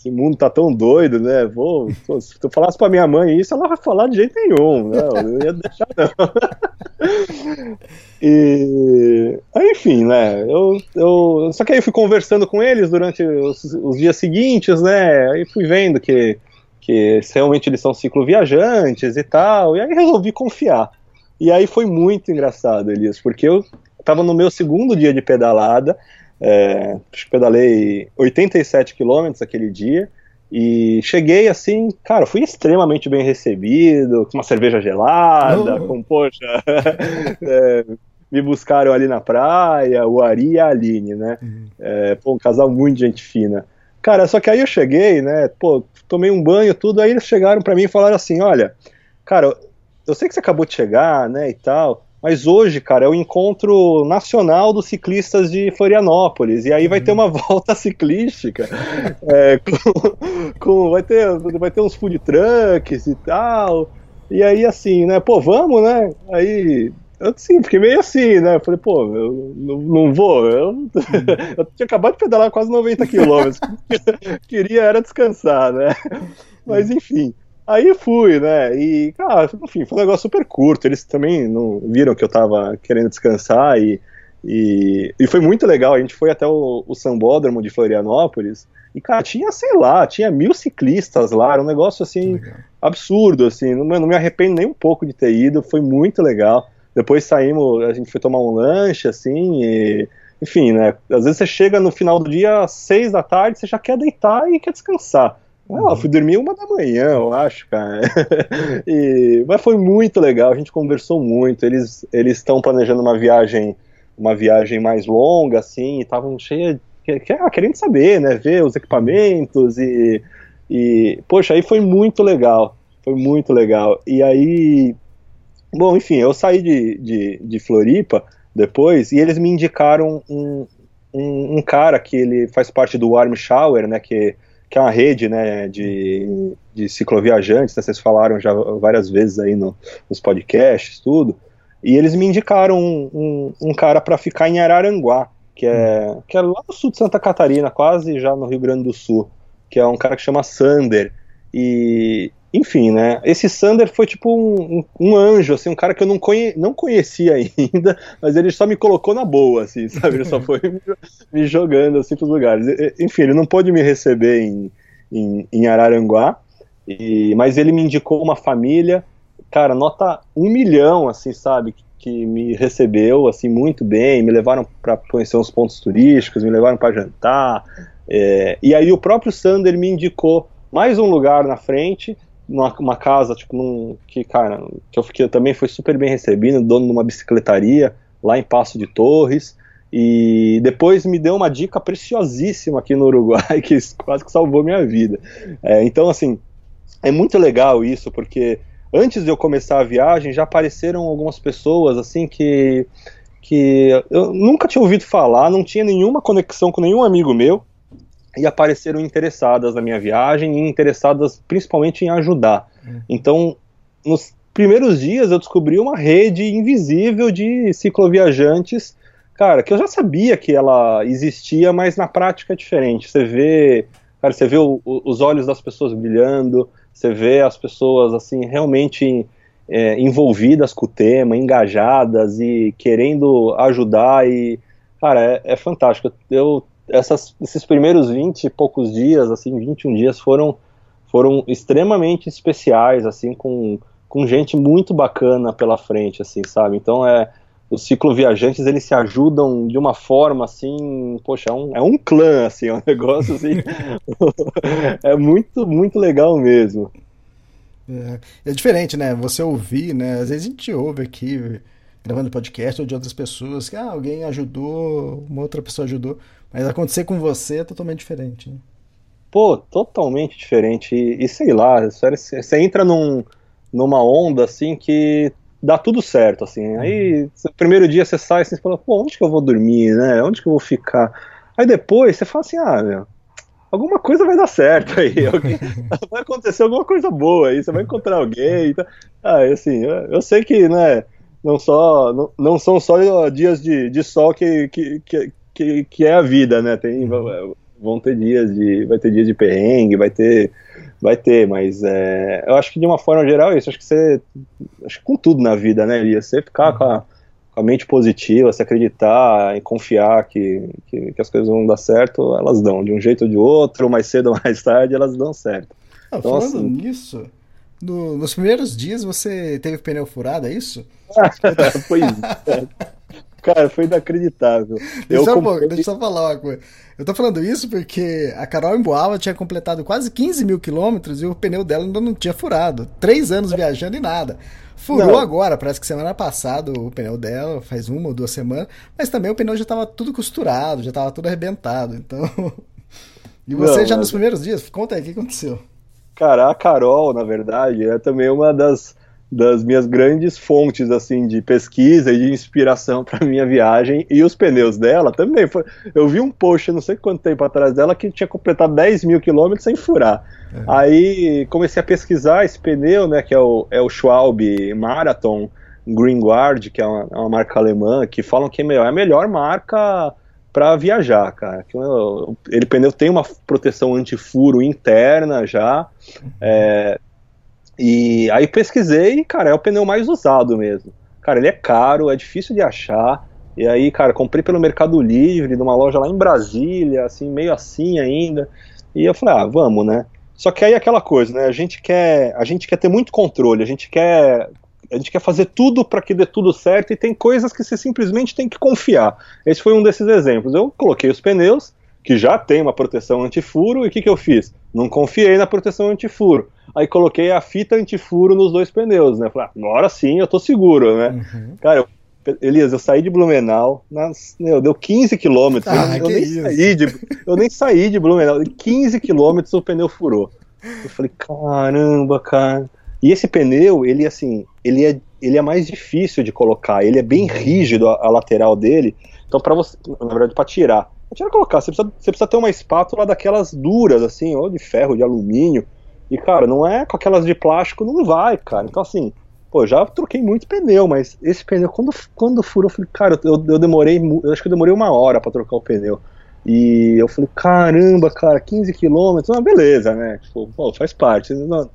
S3: esse mundo tá tão doido, né? Vou, se tu falasse pra minha mãe isso, ela vai falar de jeito nenhum, né? Eu ia deixar não. e, enfim, né? Eu, eu, só que aí eu fui conversando com eles durante os, os dias seguintes, né? Aí fui vendo que, que realmente eles são cicloviajantes e tal, e aí resolvi confiar. E aí foi muito engraçado, Elias, porque eu tava no meu segundo dia de pedalada, é, pedalei 87 quilômetros aquele dia e cheguei assim, cara, fui extremamente bem recebido, com uma cerveja gelada, com, poxa, é, me buscaram ali na praia, o Ari e a Aline, né? Uhum. É, pô, um casal muito gente fina. Cara, só que aí eu cheguei, né? Pô, tomei um banho, tudo, aí eles chegaram para mim e falaram assim: olha, cara, eu sei que você acabou de chegar, né, e tal, mas hoje, cara, é o encontro nacional dos ciclistas de Florianópolis. E aí vai ter uma volta ciclística. É, com, com, vai, ter, vai ter uns food trucks e tal. E aí, assim, né? Pô, vamos, né? Aí eu sim, fiquei meio assim, né? Eu falei, pô, eu não, não vou. Eu, eu, tinha acabado de pedalar quase 90 quilômetros. Queria era descansar, né? Mas enfim. Aí fui, né? E, cara, enfim, foi um negócio super curto. Eles também não viram que eu tava querendo descansar e, e, e foi muito legal. A gente foi até o, o Sambódromo de Florianópolis e, cara, tinha, sei lá, tinha mil ciclistas lá. Era um negócio, assim, absurdo, assim. Não, não me arrependo nem um pouco de ter ido. Foi muito legal. Depois saímos, a gente foi tomar um lanche, assim, e, enfim, né? Às vezes você chega no final do dia, às seis da tarde, você já quer deitar e quer descansar. Ah, fui dormir uma da manhã, eu acho, cara. e, mas foi muito legal, a gente conversou muito. Eles eles estão planejando uma viagem, uma viagem mais longa, assim, e estavam cheios, ah, querendo saber, né, ver os equipamentos e, e, poxa, aí foi muito legal, foi muito legal. E aí, bom, enfim, eu saí de, de, de Floripa depois e eles me indicaram um, um, um cara que ele faz parte do Warm Shower, né, que que é uma rede né, de, de cicloviajantes, né, vocês falaram já várias vezes aí no, nos podcasts, tudo, e eles me indicaram um, um, um cara para ficar em Araranguá, que é, que é lá no sul de Santa Catarina, quase já no Rio Grande do Sul, que é um cara que chama Sander, e enfim, né? Esse Sander foi tipo um, um, um, anjo, assim, um cara que eu não, conhe, não conhecia ainda, mas ele só me colocou na boa, assim, sabe? Ele só foi me, me jogando assim pros lugares. Enfim, ele não pôde me receber em, em, em Araranguá, e, mas ele me indicou uma família, cara, nota um milhão, assim, sabe? Que me recebeu, assim, muito bem, me levaram para conhecer uns pontos turísticos, me levaram para jantar, é, e aí o próprio Sander me indicou mais um lugar na frente, numa uma casa, tipo, num, que, cara, que eu fiquei, também foi super bem recebido, dono de uma bicicletaria lá em Passo de Torres, e depois me deu uma dica preciosíssima aqui no Uruguai, que quase que salvou minha vida. É, então, assim, é muito legal isso, porque antes de eu começar a viagem, já apareceram algumas pessoas, assim, que, que eu nunca tinha ouvido falar, não tinha nenhuma conexão com nenhum amigo meu, e apareceram interessadas na minha viagem e interessadas principalmente em ajudar. Uhum. Então, nos primeiros dias eu descobri uma rede invisível de cicloviajantes, cara, que eu já sabia que ela existia, mas na prática é diferente. Você vê, cara, você vê o, o, os olhos das pessoas brilhando, você vê as pessoas assim realmente é, envolvidas com o tema, engajadas e querendo ajudar e cara, é, é fantástico. Eu essas, esses primeiros 20 e poucos dias, assim, 21 dias foram, foram extremamente especiais, assim, com, com gente muito bacana pela frente, assim, sabe? Então é os cicloviajantes eles se ajudam de uma forma assim, poxa, é um, é um clã, assim, é um negócio assim, é muito, muito legal mesmo.
S2: É, é, diferente, né? Você ouvir, né? Às vezes a gente ouve aqui, gravando podcast ou de outras pessoas, que ah, alguém ajudou, uma outra pessoa ajudou. Mas acontecer com você é totalmente diferente. Né?
S3: Pô, totalmente diferente. E, e sei lá, você entra num, numa onda assim que dá tudo certo, assim. Aí, no primeiro dia você sai assim, você fala, pô, onde que eu vou dormir, né? Onde que eu vou ficar? Aí depois você fala assim, ah, meu, alguma coisa vai dar certo aí, vai acontecer alguma coisa boa aí, você vai encontrar alguém. Então, ah, assim, eu, eu sei que, né, não, só, não, não são só dias de, de sol que, que, que, que, é a vida, né? Tem, vão ter dias de, vai ter dias de perrengue, vai ter vai ter, mas é, eu acho que de uma forma geral é isso. Acho que você, acho que com tudo na vida, né, Elias? Você ficar com a, com a, mente positiva, se acreditar e confiar que, que, que, as coisas vão dar certo, elas dão. De um jeito ou de outro, mais cedo ou mais tarde, elas dão certo.
S2: Ah, então, falando assim, nisso, no, nos primeiros dias você teve pneu furado, é isso?
S3: pois é. Cara, foi inacreditável.
S2: Deixa eu, comprei... deixa eu só falar uma coisa. Eu tô falando isso porque a Carol Emboava tinha completado quase 15 mil quilômetros e o pneu dela ainda não tinha furado. Três anos viajando e nada. Furou não. agora, parece que semana passada o pneu dela, faz uma ou duas semanas, mas também o pneu já tava tudo costurado, já tava tudo arrebentado, então... e você não, já nos primeiros dias, conta aí, o que aconteceu?
S3: Cara, a Carol, na verdade, é também uma das das minhas grandes fontes assim de pesquisa e de inspiração para minha viagem e os pneus dela também foi, eu vi um post não sei quanto tempo atrás dela que tinha completado 10 mil quilômetros sem furar é. aí comecei a pesquisar esse pneu né que é o, é o Schwalbe Marathon Green Guard que é uma, é uma marca alemã que falam que é, melhor, é a melhor marca para viajar, cara. Ele pneu tem uma proteção antifuro interna já. É, e aí pesquisei, cara, é o pneu mais usado mesmo. Cara, ele é caro, é difícil de achar. E aí, cara, comprei pelo Mercado Livre, numa loja lá em Brasília, assim, meio assim ainda. E eu falei, ah, vamos, né? Só que aí é aquela coisa, né? A gente quer, a gente quer ter muito controle, a gente quer a gente quer fazer tudo para que dê tudo certo e tem coisas que você simplesmente tem que confiar. Esse foi um desses exemplos. Eu coloquei os pneus, que já tem uma proteção antifuro, e o que, que eu fiz? Não confiei na proteção antifuro. Aí coloquei a fita antifuro nos dois pneus, né? Falei, ah, agora sim eu tô seguro, né? Uhum. Cara, eu, Elias, eu saí de Blumenau, nas, meu, deu 15 quilômetros. Ah, eu, nem saí de, eu nem saí de Blumenau, 15 quilômetros o pneu furou. Eu falei, caramba, cara. E esse pneu, ele assim, ele é, ele é mais difícil de colocar, ele é bem uhum. rígido a, a lateral dele. Então, para você, na verdade, para tirar, Tira colocar, você precisa, você precisa ter uma espátula daquelas duras, assim, ou de ferro, de alumínio. E, cara, não é com aquelas de plástico, não vai, cara. Então, assim, pô, já troquei muito pneu, mas esse pneu, quando, quando furou, eu falei, cara, eu, eu demorei, eu acho que eu demorei uma hora para trocar o pneu. E eu falei, caramba, cara, 15 quilômetros, ah, beleza, né? Tipo, pô, faz parte. Não,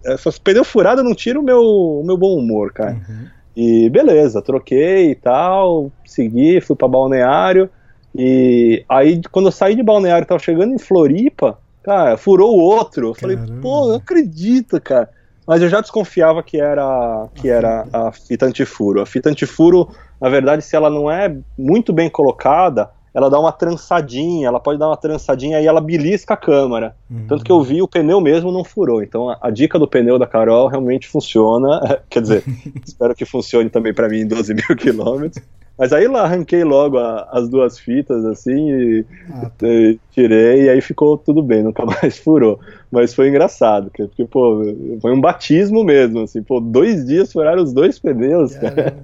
S3: pneu furado não tira o meu, o meu bom humor, cara. Uhum. E beleza, troquei e tal, segui, fui para balneário. E aí, quando eu saí de Balneário, tava chegando em Floripa, cara, furou o outro. Eu falei, Caramba. pô, não acredito, cara. Mas eu já desconfiava que era, que era a fita antifuro. A fita antifuro, na verdade, se ela não é muito bem colocada, ela dá uma trançadinha, ela pode dar uma trançadinha e ela belisca a câmara. Uhum. Tanto que eu vi, o pneu mesmo não furou. Então a, a dica do pneu da Carol realmente funciona. Quer dizer, espero que funcione também para mim em 12 mil quilômetros. Mas aí lá arranquei logo a, as duas fitas, assim, e, ah, tá. e, tirei, e aí ficou tudo bem, nunca mais furou. Mas foi engraçado, porque, pô, foi um batismo mesmo, assim, pô, dois dias furaram os dois pneus, cara.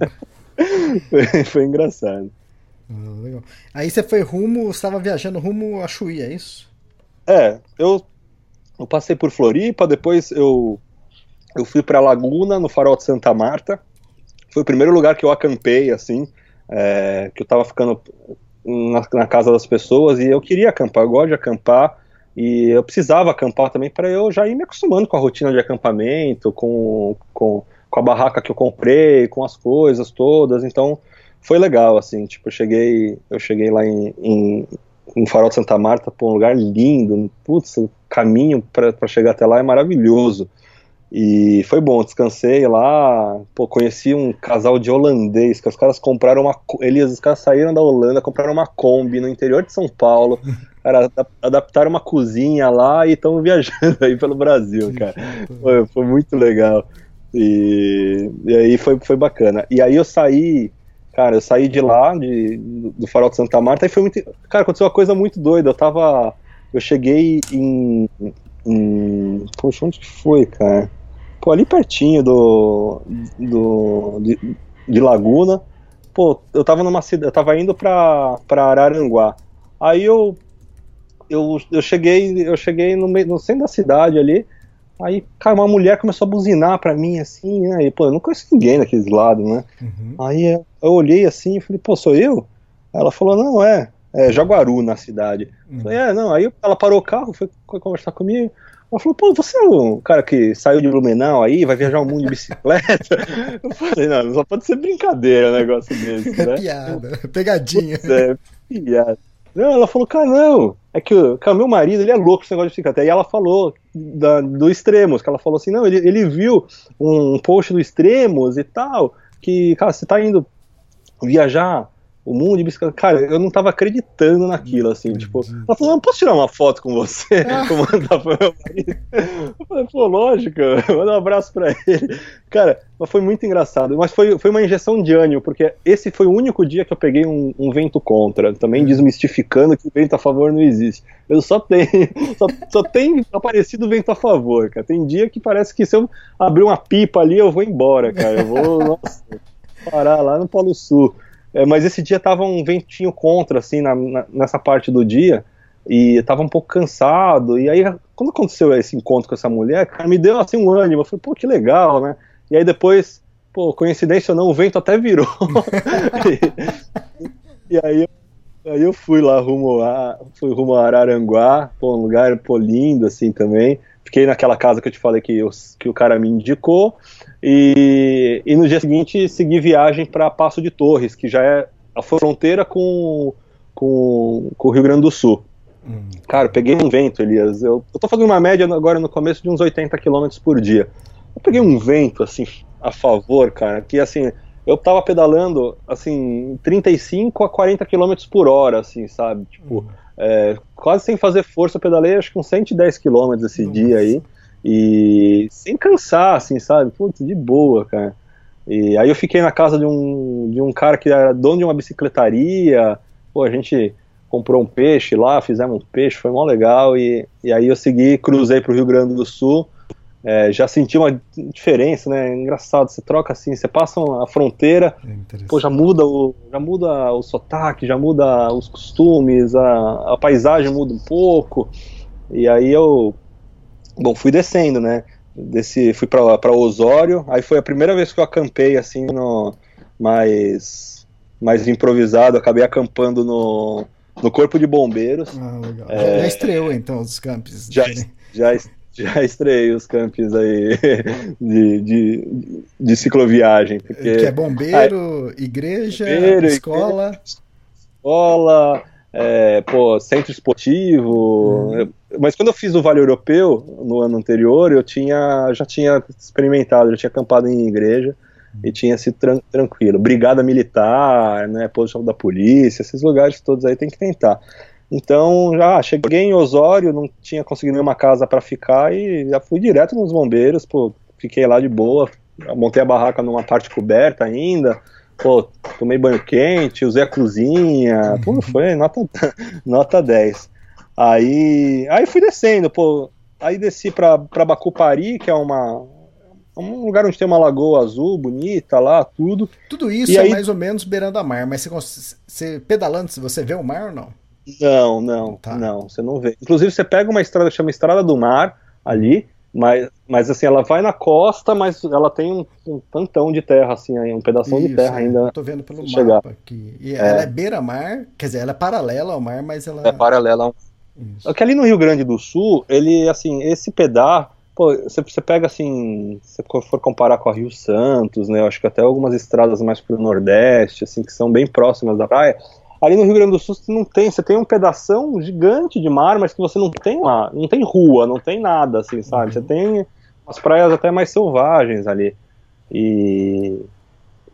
S3: foi, foi, engraçado.
S2: Ah, legal. Aí você foi rumo, estava viajando rumo a Chuí, é isso?
S3: É, eu, eu passei por Floripa, depois eu, eu fui para Laguna, no farol de Santa Marta. Foi o primeiro lugar que eu acampei, assim, é, que eu estava ficando na, na, casa das pessoas e eu queria acampar, eu gosto de acampar e eu precisava acampar também para eu já ir me acostumando com a rotina de acampamento, com, com, com a barraca que eu comprei, com as coisas todas, então foi legal, assim, tipo, eu cheguei, eu cheguei lá em, em, em Farol de Santa Marta, pô, um lugar lindo, putz, o caminho para chegar até lá é maravilhoso, e foi bom, descansei lá, pô, conheci um casal de holandês, que os caras compraram uma. Eles, os caras saíram da Holanda, compraram uma Kombi no interior de São Paulo, cara, adaptaram uma cozinha lá e estão viajando aí pelo Brasil, cara. Foi, foi muito legal. E, e, aí foi, foi bacana. E aí eu saí, cara, eu saí de lá, de, do Farol de Santa Marta, e foi muito. Cara, aconteceu uma coisa muito doida. Eu tava. Eu cheguei em. em poxa, onde que foi, cara? Pô, ali pertinho do. do de, de Laguna. Pô, eu tava numa cidade, eu tava indo pra, pra Araranguá. Aí eu, eu, eu cheguei, eu cheguei no, meio, no centro da cidade ali. Aí, cara, uma mulher começou a buzinar pra mim, assim, né? E, pô, eu não conheço ninguém daqueles lados, né?
S2: Uhum.
S3: Aí eu olhei assim e falei, pô, sou eu? Ela falou, não, é, é Jaguaru na cidade.
S2: Uhum.
S3: Falei, é, não, aí ela parou o carro, foi, conversar comigo. Ela falou, pô, você é o cara que saiu de Blumenau aí, vai viajar o mundo de bicicleta? Eu falei, não, só pode ser brincadeira um negócio desse,
S2: É
S3: né?
S2: piada, pegadinha.
S3: É, piada. Não, ela falou, cara, não, é que cara, meu marido, ele é louco esse negócio de bicicleta. Aí ela falou da, do Extremos, que ela falou assim, não, ele, ele viu um post do Extremos e tal, que, cara, você tá indo viajar o mundo de bicicleta. Cara, eu não tava acreditando naquilo, assim, tipo, ela falou, não, posso tirar uma foto com você? Vou mandar pro meu marido. Eu falei, pô, lógico, manda um abraço pra ele. Cara, mas foi muito engraçado, mas foi, foi uma injeção de ânimo, porque esse foi o único dia que eu peguei um, um vento contra, também desmistificando que o vento a favor não existe. Eu só tenho, só, só tem aparecido vento a favor, cara. Tem dia que parece que se eu abrir uma pipa ali, eu vou embora, cara. Eu vou, nossa, parar lá no Polo Sul. É, mas esse dia tava um ventinho contra, assim, na, na- nessa parte do dia, e tava um pouco cansado, e aí, quando aconteceu esse encontro com essa mulher, cara, me deu, assim, um ânimo, eu falei, pô, que legal, né, e aí depois, pô, coincidência ou não, o vento até virou, e, e aí, aí eu fui lá rumo a, fui rumo a Araranguá, pô, um lugar, pô, lindo, assim, também, fiquei naquela casa que eu te falei que, eu- que o cara me indicou, e, e no dia seguinte segui viagem para Passo de Torres, que já é a fronteira com, com, com o Rio Grande do Sul.
S2: Hum.
S3: Cara, peguei um vento, Elias. Eu, eu tô fazendo uma média agora no começo de uns 80 km por dia. Eu peguei um vento, assim, a favor, cara, que assim, eu tava pedalando, assim, 35 a 40 km por hora, assim, sabe? Tipo, é, quase sem fazer força, eu pedalei acho que uns 110 km esse
S2: Nossa.
S3: dia aí. E sem cansar, assim, sabe? Putz, de boa, cara. E aí eu fiquei na casa de um, de um cara que era dono de uma bicicletaria. Pô, a gente comprou um peixe lá, fizemos um peixe, foi mó legal. E, e aí eu segui, cruzei pro Rio Grande do Sul. É, já senti uma diferença, né? Engraçado, você troca assim, você passa a fronteira,
S2: É
S3: pô, já muda o, já muda o sotaque, já muda os costumes, a, a paisagem muda um pouco. E aí eu, bom, fui descendo, né? Desci, fui pra Osório, aí foi a primeira vez que eu acampei assim no mais mais improvisado, acabei acampando no, no corpo de bombeiros.
S2: Ah, legal.
S3: É.
S2: Já estreou, então, os campos.
S3: Já, já, já estreiei os campos aí de, de, de cicloviagem, porque
S2: Que é bombeiro, igreja,
S3: Bombeiro,
S2: escola.
S3: escola, é, pô, centro esportivo.
S2: Uhum.
S3: Mas quando eu fiz o Vale Europeu no ano anterior, eu tinha, já tinha experimentado, já tinha acampado em igreja e tinha sido tran- tranquilo. Brigada militar, né, posição da polícia, esses lugares todos aí tem que tentar. Então, já cheguei em Osório, não tinha conseguido nenhuma casa para ficar e já fui direto nos bombeiros, pô, fiquei lá de boa, montei a barraca numa parte coberta ainda, pô, tomei banho quente, usei a cozinha, pô, foi nota, nota 10. Aí, aí fui descendo, pô, aí desci pra, pra Bacupari, que é uma, um lugar onde tem uma lagoa azul, bonita lá, tudo.
S2: Tudo isso
S3: E
S2: é
S3: aí-
S2: mais ou menos beirando a mar, mas você, você pedalando, se você vê o mar ou não?
S3: Não, não,
S2: Tá.
S3: não, você não vê. Inclusive, você pega uma estrada que chama Estrada do Mar ali, mas, mas assim, ela vai na costa, mas ela tem um, um tantão de terra, assim, um pedaço de terra
S2: é,
S3: ainda.
S2: Eu tô vendo pelo
S3: se chegar.
S2: mapa aqui. E ela é beira-mar, quer dizer, ela é paralela ao mar, mas ela.
S3: É paralela.
S2: Isso.
S3: Que ali no Rio Grande do Sul, ele, assim, esse pedar, pô, você, você pega, assim, se for comparar com a Rio Santos, né, eu acho que até algumas estradas mais pro Nordeste, assim, que são bem próximas da praia, ali no Rio Grande do Sul você não tem, você tem um pedação gigante de mar, mas que você não tem lá, não tem rua, não tem nada, assim, sabe, você tem as praias até mais selvagens ali, e,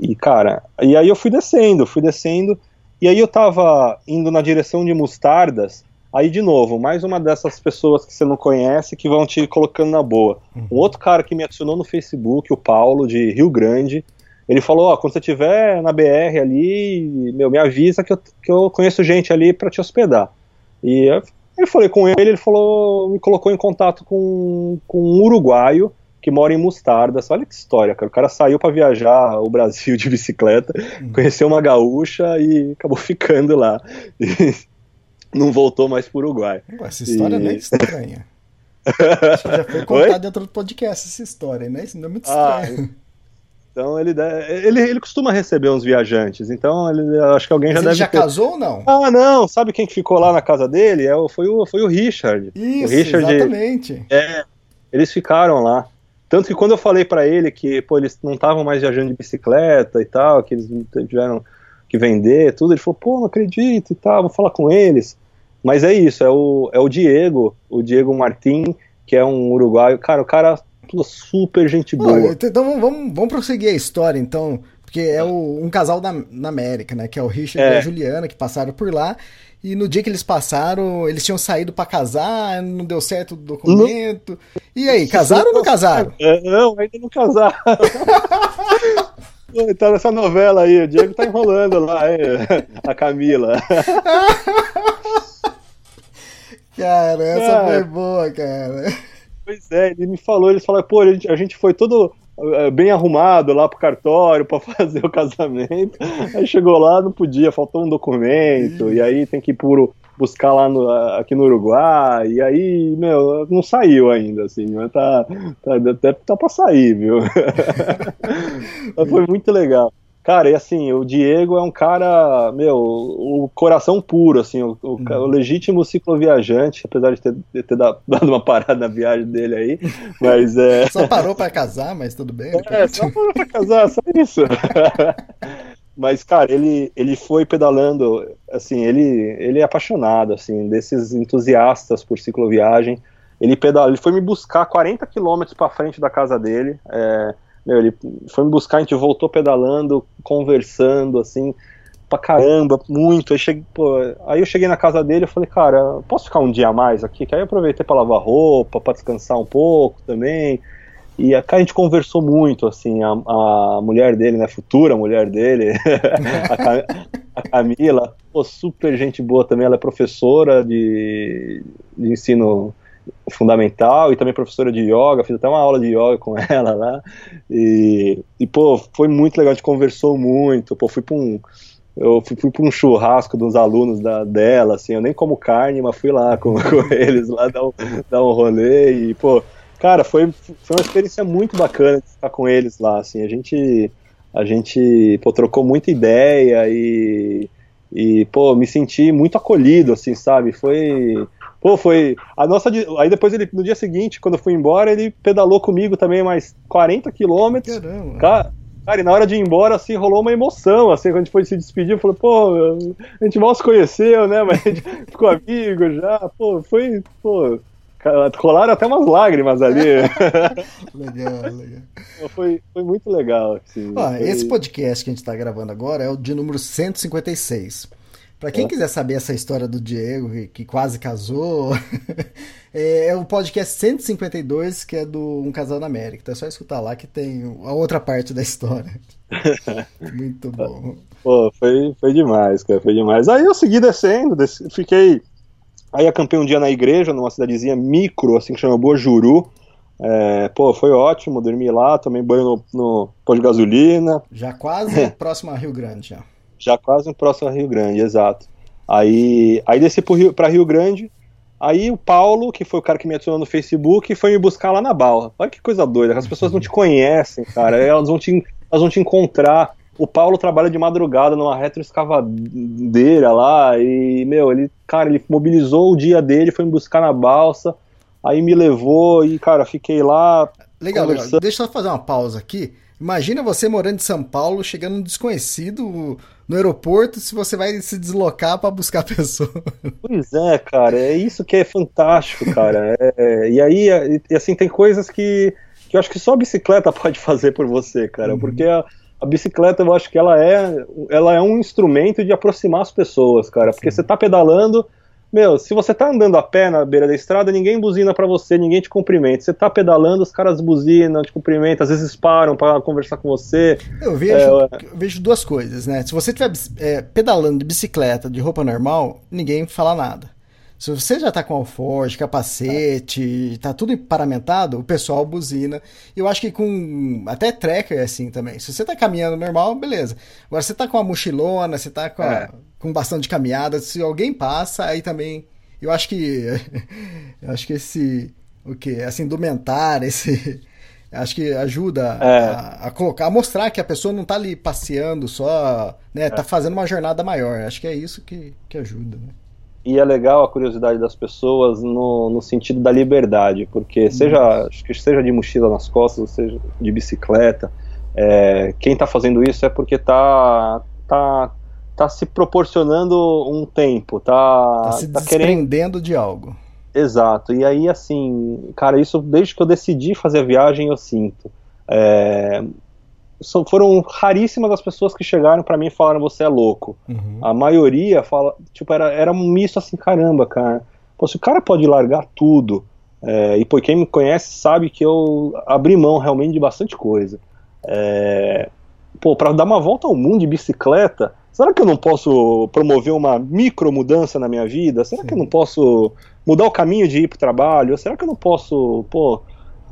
S3: e cara, e aí eu fui descendo, fui descendo, e aí eu tava indo na direção de Mostardas, Aí, de novo, mais uma dessas pessoas que você não conhece que vão te colocando na boa. Um outro cara que me adicionou no Facebook, o Paulo, de Rio Grande, ele falou: Ó, quando você estiver na BR ali, meu, me avisa que eu, que eu conheço gente ali para te hospedar. E eu, eu falei com ele, ele falou, me colocou em contato com, com um uruguaio que mora em Mostardas. Olha que história, cara. O cara saiu para viajar o Brasil de bicicleta, hum. conheceu uma gaúcha e acabou ficando lá. E não voltou mais pro Uruguai.
S2: Essa história e... é meio estranha. Acho que já foi contada dentro do podcast essa história, né? Isso não é muito ah, estranho. Ah,
S3: então ele, ele, ele costuma receber uns viajantes, então ele, acho que alguém
S2: Mas
S3: já
S2: ele
S3: deve
S2: já
S3: ter...
S2: casou ou não?
S3: Ah, não, sabe quem que ficou lá na casa dele? É, foi, o, foi o Richard.
S2: Isso,
S3: o Richard,
S2: exatamente.
S3: É, eles ficaram lá. Tanto que quando eu falei para ele que pô, eles não estavam mais viajando de bicicleta e tal, que eles tiveram que vender tudo, ele falou, pô, não acredito e tal, vou falar com eles. Mas é isso, é o, é o Diego, o Diego Martim, que é um uruguaio. Cara, o cara super gente boa.
S2: então vamos, vamos prosseguir a história, então. Porque é o, um casal da, na América, né? Que é o Richard é. e a Juliana, que passaram por lá. E no dia que eles passaram, eles tinham saído para casar, não deu certo o documento. Não. E aí, casaram ou não casaram?
S3: É, não, ainda não casaram. tá nessa novela aí, o Diego tá enrolando lá, hein? a Camila.
S2: cara, essa é. foi boa, cara.
S3: Pois é, ele me falou, eles falaram, pô, a gente, a gente foi todo uh, bem arrumado lá pro cartório para fazer o casamento. Aí chegou lá, não podia, faltou um documento, e aí tem que ir por, buscar lá no, aqui no Uruguai, e aí, meu, não saiu ainda, assim, mas tá, tá, até tá pra sair, viu? mas foi muito legal. Cara, e assim, o Diego é um cara, meu, o coração puro, assim, o, o, uhum. o legítimo cicloviajante, apesar de ter, ter dado uma parada na viagem dele aí, mas é...
S2: Só parou para casar, mas tudo bem.
S3: É, só parou pra casar, só isso. mas, cara, ele, ele foi pedalando, assim, ele, ele é apaixonado, assim, desses entusiastas por cicloviagem, ele pedala, ele foi me buscar 40 quilômetros para frente da casa dele, é, meu, ele foi me buscar, a gente voltou pedalando, conversando, assim, pra caramba, muito. Aí, cheguei, pô, aí eu cheguei na casa dele e falei, cara, posso ficar um dia a mais aqui? Que aí eu aproveitei pra lavar roupa, pra descansar um pouco também. E a gente conversou muito, assim, a, a mulher dele, né, futura mulher dele, a, a, Camila, pô, super gente boa também, ela é professora de, de ensino fundamental e também professora de yoga, fiz até uma aula de yoga com ela lá. E, e pô, foi muito legal, a gente conversou muito. Pô, fui para um eu fui, fui para um churrasco dos alunos da, dela, assim, eu nem como carne, mas fui lá com, com eles lá dar um, dar um rolê e, pô, cara, foi, foi uma experiência muito bacana estar com eles lá, assim, a gente, a gente, pô, trocou muita ideia e, e, pô, me senti muito acolhido, assim, sabe, foi, Pô, foi. A nossa. Aí depois ele, no dia seguinte, quando eu fui embora, ele pedalou comigo também mais 40 quilômetros. Caramba. Cara, cara, e na hora de ir embora, assim, rolou uma emoção, assim, quando a gente foi se despedir, falou, pô, a gente mal se conheceu, né? Mas a gente ficou amigo já. Pô, foi. Pô, rolaram até umas lágrimas ali.
S2: legal, legal.
S3: Foi, foi muito legal. Assim,
S2: foi... Esse podcast que a gente está gravando agora é o de número 156. Para quem é. quiser saber essa história do Diego, que, quase casou, é, é, o podcast 152, que é do Um Casal na América. Então é só escutar lá que tem a outra parte da história. Muito bom.
S3: Pô, foi, foi demais, cara, foi demais. Aí eu segui descendo, desci, fiquei. Aí acampei um dia na igreja, numa cidadezinha micro, assim, que chama Boa Juru. É, pô, foi ótimo, dormi lá, tomei banho no, no pôr de gasolina.
S2: Já quase próximo a Rio Grande, já.
S3: Já quase no próximo Rio Grande, exato. Aí, aí desci para Rio, Rio Grande. Aí o Paulo, que foi o cara que me adicionou no Facebook, foi me buscar lá na Barra. Olha que coisa doida, as pessoas não te conhecem, cara. Elas vão te, elas vão te encontrar. O Paulo trabalha de madrugada numa retroescavadeira lá e, meu, ele, cara, ele mobilizou o dia dele, foi me buscar na balsa, aí me levou e, cara, fiquei lá.
S2: Legal, legal. Deixa eu só fazer uma pausa aqui. Imagina você morando em São Paulo, chegando um desconhecido no aeroporto, se você vai se deslocar para buscar a pessoa.
S3: Pois é, cara, é isso que é fantástico, cara. É, e aí, e, assim, tem coisas que, que eu acho que só a bicicleta pode fazer por você, cara, uhum. porque a, a, bicicleta, eu acho que ela é, ela é um instrumento de aproximar as pessoas, cara, porque Sim. você tá pedalando meu, se você tá andando a pé na beira da estrada, ninguém buzina para você, ninguém te cumprimenta. Você tá pedalando, os caras buzinam, te cumprimentam, às vezes param para conversar com você.
S2: Eu vejo, é, eu vejo duas coisas, né? Se você estiver é, pedalando de bicicleta, de roupa normal, ninguém fala nada. Se você já tá com alforge, capacete, tá tudo paramentado, o pessoal buzina. Eu acho que com até tracker é assim também. Se você tá caminhando normal, beleza. Agora você tá com a mochilona, você tá com, a, é. com bastão de caminhada, se alguém passa, aí também. Eu acho que. eu acho que esse. O que? Essa indumentária, esse. Acho que ajuda é. a, a, colocar, a mostrar que a pessoa não tá ali passeando só, né? Tá é. fazendo uma jornada maior. Acho que é isso que, que ajuda, né?
S3: E é legal a curiosidade das pessoas no, no sentido da liberdade, porque seja, acho que seja de mochila nas costas, seja de bicicleta, é, quem está fazendo isso é porque está tá, tá se proporcionando um tempo, tá,
S2: tá se tá desprendendo querendo... de algo.
S3: Exato, e aí assim, cara, isso desde que eu decidi fazer a viagem eu sinto. É, foram raríssimas as pessoas que chegaram para mim e falaram você é louco. Uhum. A maioria fala, tipo, era, era um misto assim, caramba, cara. Pô, se o cara pode largar tudo, é, e por quem me conhece sabe que eu abri mão realmente de bastante coisa. É, pô, para dar uma volta ao mundo de bicicleta, será que eu não posso promover uma micro mudança na minha vida? Será Sim. que eu não posso mudar o caminho de ir para o trabalho? Será que eu não posso, pô,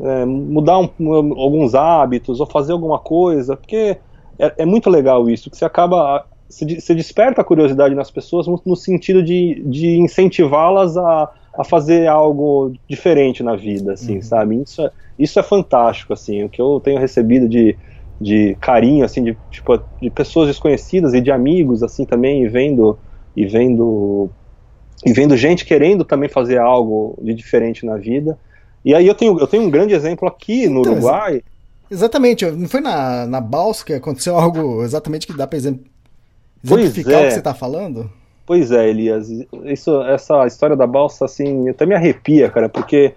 S3: é, mudar um, alguns hábitos ou fazer alguma coisa, porque é, é muito legal isso, que você acaba, você, desperta a curiosidade nas pessoas no, no sentido de, de incentivá-las a, a fazer algo diferente na vida, assim, uhum. sabe? Isso é, isso é fantástico, assim, o que eu tenho recebido de, de carinho, assim, de, tipo, de pessoas desconhecidas e de amigos, assim, também, e vendo, e vendo, e vendo gente querendo também fazer algo de diferente na vida, e aí eu tenho, eu tenho um grande exemplo aqui no então, Uruguai. Exa
S2: exatamente, não foi na, na Balsa que aconteceu algo exatamente que dá para exemplificar é. o que você está falando?
S3: Pois é, Elias. Isso, essa história da balsa, assim, até me arrepia, cara, porque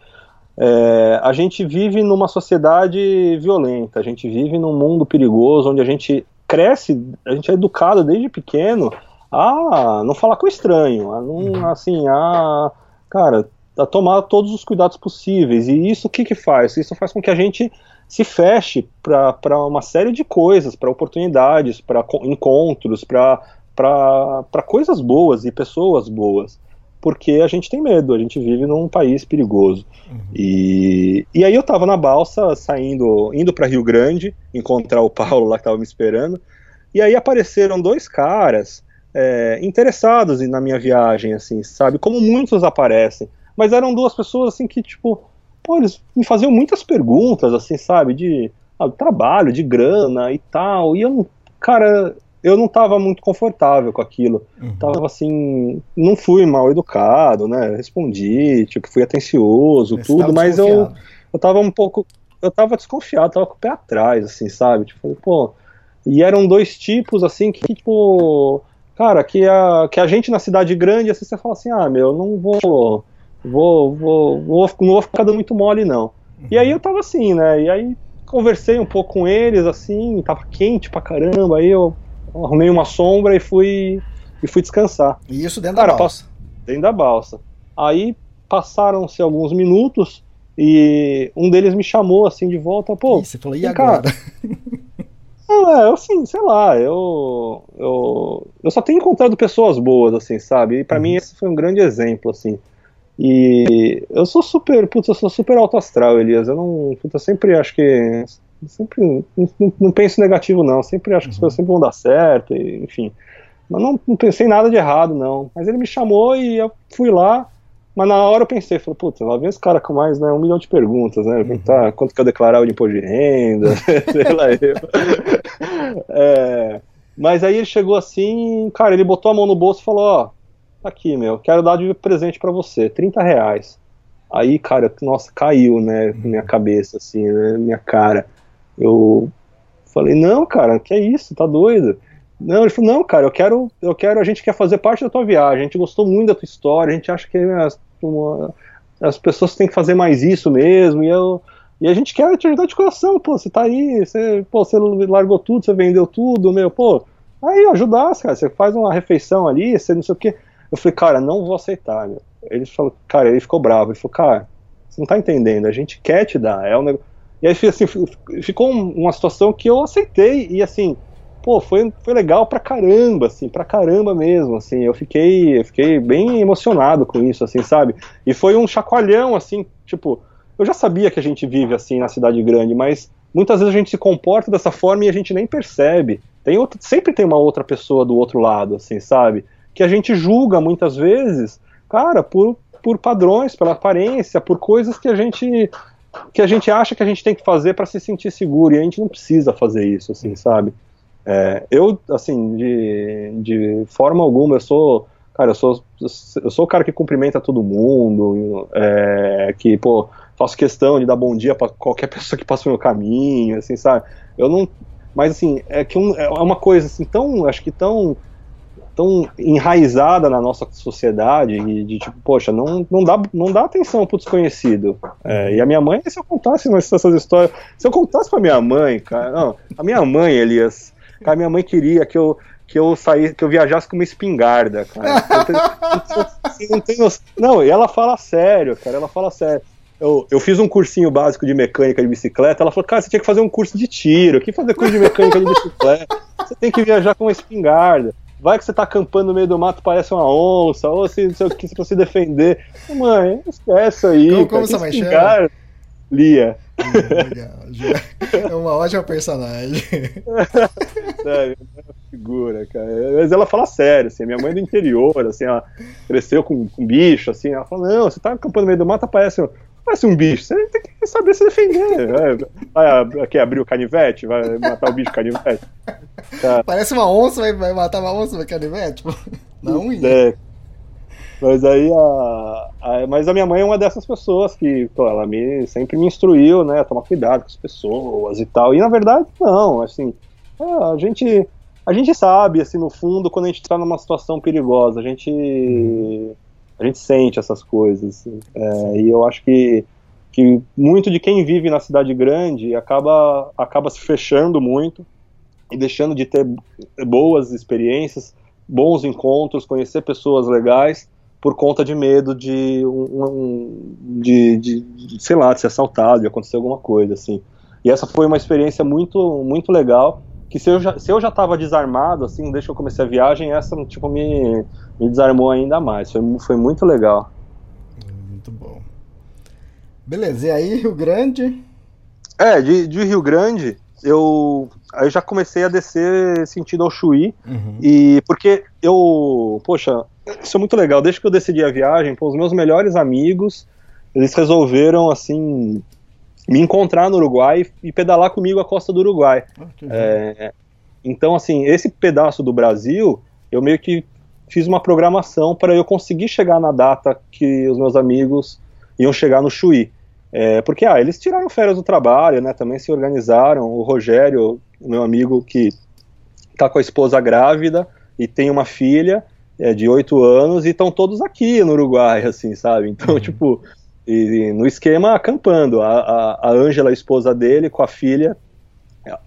S3: é, a gente vive numa sociedade violenta, a gente vive num mundo perigoso, onde a gente cresce, a gente é educado desde pequeno a não falar com estranho, a não, uhum. assim, a, cara, a tomar todos os cuidados possíveis. E isso o que, que faz? Isso faz com que a gente se feche para uma série de coisas, para oportunidades, para encontros, para coisas boas e pessoas boas. Porque a gente tem medo, a gente vive num país perigoso. Uhum. E, e aí eu estava na balsa, saindo, indo para Rio Grande, encontrar o Paulo lá que estava me esperando. E aí apareceram dois caras é, interessados na minha viagem, assim, sabe? Como muitos aparecem mas eram duas pessoas assim que, tipo, pô, eles me faziam muitas perguntas, assim, sabe, de ah, trabalho, de grana e tal, e eu cara, eu não tava muito confortável com aquilo. Uhum. Tava assim, não fui mal educado, né? Respondi, tipo, fui atencioso, Você tudo, mas eu, eu tava um pouco. Eu tava desconfiado, tava com o pé atrás, assim, sabe? Tipo, pô. E eram dois tipos, assim, que, tipo. Cara, que a, que a gente na cidade grande, assim, você fala assim, ah, meu, não vou vou, vou, vou, não vou ficar dando muito mole, não. Uhum. E aí eu tava assim, né? E aí conversei um pouco com eles, assim, tava quente pra caramba, aí eu arrumei uma sombra e fui e fui descansar.
S2: E isso dentro Cara, da balsa?
S3: Dentro da balsa. Aí passaram-se alguns minutos e um deles me chamou assim de volta, pô.
S2: E você falou, e agora? Cara,
S3: é, assim, sei lá, eu, eu, eu só tenho encontrado pessoas boas, assim, sabe? E para uhum. mim esse foi um grande exemplo, assim. E eu sou super, putz, eu sou super alto astral, Elias. Eu não, putz, eu sempre acho que sempre não, não, penso negativo não, sempre acho que as uhum. coisas sempre vão dar certo, e, enfim. Mas não, não pensei nada de errado não. Mas ele me chamou e eu fui lá. Mas na hora eu pensei, falei, putz, lá vem esse cara com mais né, um milhão de perguntas, né? Uhum. Tá, quanto que eu declarar o de imposto de renda, sei lá eu. É, mas aí ele chegou assim, cara, ele botou a mão no bolso e falou, ó, aqui, meu, quero dar de presente para você, 30 reais. Aí, cara, nossa, caiu, né, minha cabeça, assim, né, minha cara. Eu falei, não, cara, que é isso, tá doido? Não, ele falou, não, cara, eu quero, eu quero, a gente quer fazer parte da tua viagem, a gente gostou muito da tua história, a gente acha que as, uma, as pessoas têm que fazer mais isso mesmo, e eu, e a gente quer te ajudar de coração, pô, você tá aí, você, pô, você largou tudo, você vendeu tudo, meu, pô, aí ajudar, cara, você faz uma refeição ali, você não sei o que, eu falei, cara, não vou aceitar. Meu. Ele falou, cara, ele ficou bravo. Ele falou, cara, você não tá entendendo, a gente quer te dar. É um negócio. E aí assim, ficou uma situação que eu aceitei, e assim, pô, foi, foi legal pra caramba, assim, pra caramba mesmo, assim, eu fiquei, eu fiquei bem emocionado com isso, assim, sabe? E foi um chacoalhão, assim, tipo, eu já sabia que a gente vive assim na cidade grande, mas muitas vezes a gente se comporta dessa forma e a gente nem percebe. Tem outro, sempre tem uma outra pessoa do outro lado, assim, sabe? Que a gente julga muitas vezes, cara, por, por padrões, pela aparência, por coisas que a gente que a gente acha que a gente tem que fazer para se sentir seguro e a gente não precisa fazer isso, assim, sabe? É, eu, assim, de, de forma alguma, eu sou, cara, eu sou, eu sou o cara que cumprimenta todo mundo, é, que, pô, faço questão de dar bom dia para qualquer pessoa que passa no meu caminho, assim, sabe? Eu não, mas assim, é que um, é uma coisa assim tão, acho que tão tão enraizada na nossa sociedade de, de, tipo, poxa, não, não, dá, não dá atenção pro desconhecido. É, e a minha mãe, se eu contasse essas histórias, se eu contasse pra minha mãe, cara, não, a minha mãe, Elias, a minha mãe queria que eu que eu saí, que eu viajasse com uma espingarda, cara. não, não, e ela fala sério, cara, ela fala sério. Eu, eu fiz um cursinho básico de mecânica de bicicleta. Ela falou, cara, você tinha que fazer um curso de tiro. Que fazer curso de mecânica de bicicleta? Você tem que viajar com uma espingarda. Vai que você tá acampando no meio do mato, parece uma onça, ou se, se, se pra se defender. Mãe, esquece aí. Como,
S2: como você vai?
S3: Lia.
S2: É uma ótima personagem.
S3: Sério, é uma figura, cara. Mas ela fala sério, assim, minha mãe é do interior, assim, ela cresceu com, com bicho, assim, ela fala, não, você tá acampando no meio do mato, parece, parece um bicho, você tem que saber se defender. Vai, vai aqui, abrir o canivete, vai matar o bicho canivete.
S2: Tá. Parece uma onça, vai, vai matar uma onça no canivete? Não,
S3: é, mas aí a, a, Mas a minha mãe é uma dessas pessoas que, pô, ela me, sempre me instruiu, né, a tomar cuidado com as pessoas e tal. E na verdade, não, assim, é, a gente. A gente sabe, assim, no fundo, quando a gente está numa situação perigosa, a gente. A gente sente essas coisas. É, e eu acho que, que muito de quem vive na cidade grande acaba, acaba se fechando muito e deixando de ter boas experiências, bons encontros, conhecer pessoas legais por conta de medo de, um de, de, de, sei lá, de ser assaltado, de acontecer alguma coisa, assim. E essa foi uma experiência muito, muito legal, que se eu já, se eu já estava desarmado, assim, desde que eu comecei a viagem, essa, tipo, me, me desarmou ainda mais. Foi, foi muito legal.
S2: Muito bom. Beleza, e aí, Rio Grande?
S3: É, de, de Rio Grande, eu aí já comecei a descer sentido ao Chuí, uhum. e porque eu, poxa, isso é muito legal. Desde que eu decidi a viagem, pô, os meus melhores amigos, eles resolveram, assim, me encontrar no Uruguai e pedalar comigo a costa do Uruguai. Ah, é, então, assim, esse pedaço do Brasil, eu meio que fiz uma programação para eu conseguir chegar na data que os meus amigos iam chegar no Chuí. É, porque, ah, eles tiraram férias do trabalho, né, também se organizaram. O Rogério, meu amigo que está com a esposa grávida e tem uma filha, é, de oito anos e estão todos aqui no Uruguai, assim, sabe? Então, uhum. tipo, e, no esquema acampando. A Ângela, a, a, esposa dele, com a filha,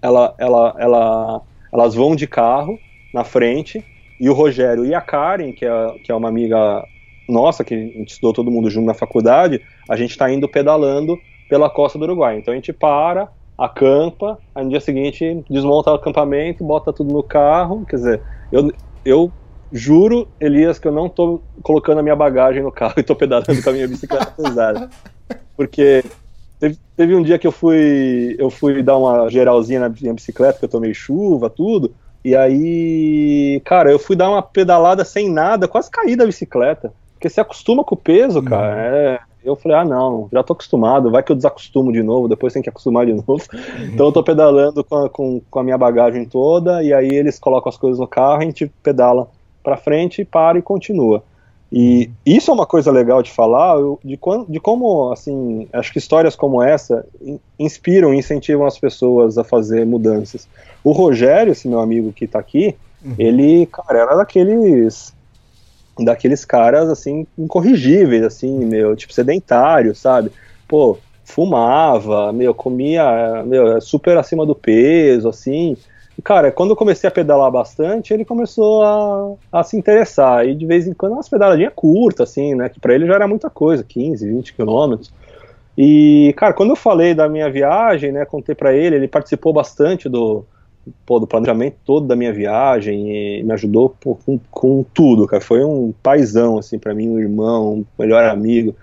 S3: ela, ela, ela, elas vão de carro na frente e o Rogério e a Karen, que é, que é uma amiga nossa, que a gente estudou todo mundo junto na faculdade, a gente está indo pedalando pela costa do Uruguai. Então a gente para, acampa, aí no dia seguinte desmonta o acampamento, bota tudo no carro. Quer dizer, eu, eu Juro, Elias, que eu não tô colocando a minha bagagem no carro e tô pedalando com a minha bicicleta pesada. Porque teve, teve, um dia que eu fui, eu fui dar uma geralzinha na minha bicicleta, que eu tomei chuva, tudo. E aí, cara, eu fui dar uma pedalada sem nada, quase caí da bicicleta. Porque você acostuma com o peso, cara. Uhum. É, eu falei, ah, não, já tô acostumado, vai que eu desacostumo de novo, depois tem que acostumar de novo. Então eu tô pedalando com a, com, com a minha bagagem toda, e aí eles colocam as coisas no carro e a gente pedala para frente, para e continua. E isso é uma coisa legal de falar, de, de como, assim, acho que histórias como essa inspiram e incentivam as pessoas a fazer mudanças. O Rogério, esse meu amigo que está aqui, uhum. ele, cara, era daqueles daqueles caras, assim, incorrigíveis, assim, meu, tipo, sedentário, sabe? Pô, fumava, meu, comia, meu, super acima do peso, assim, cara, quando eu comecei a pedalar bastante, ele começou a, a se interessar. E de vez em quando umas pedaladinhas curtas, assim, né? Que pra ele já era muita coisa, 15, 20 quilômetros. E, cara, quando eu falei da minha viagem, né, contei para ele, ele participou bastante do, pô, do planejamento todo da minha viagem e me ajudou pô, com, com, tudo, cara. Foi um paizão, assim, para mim, um irmão, um melhor amigo.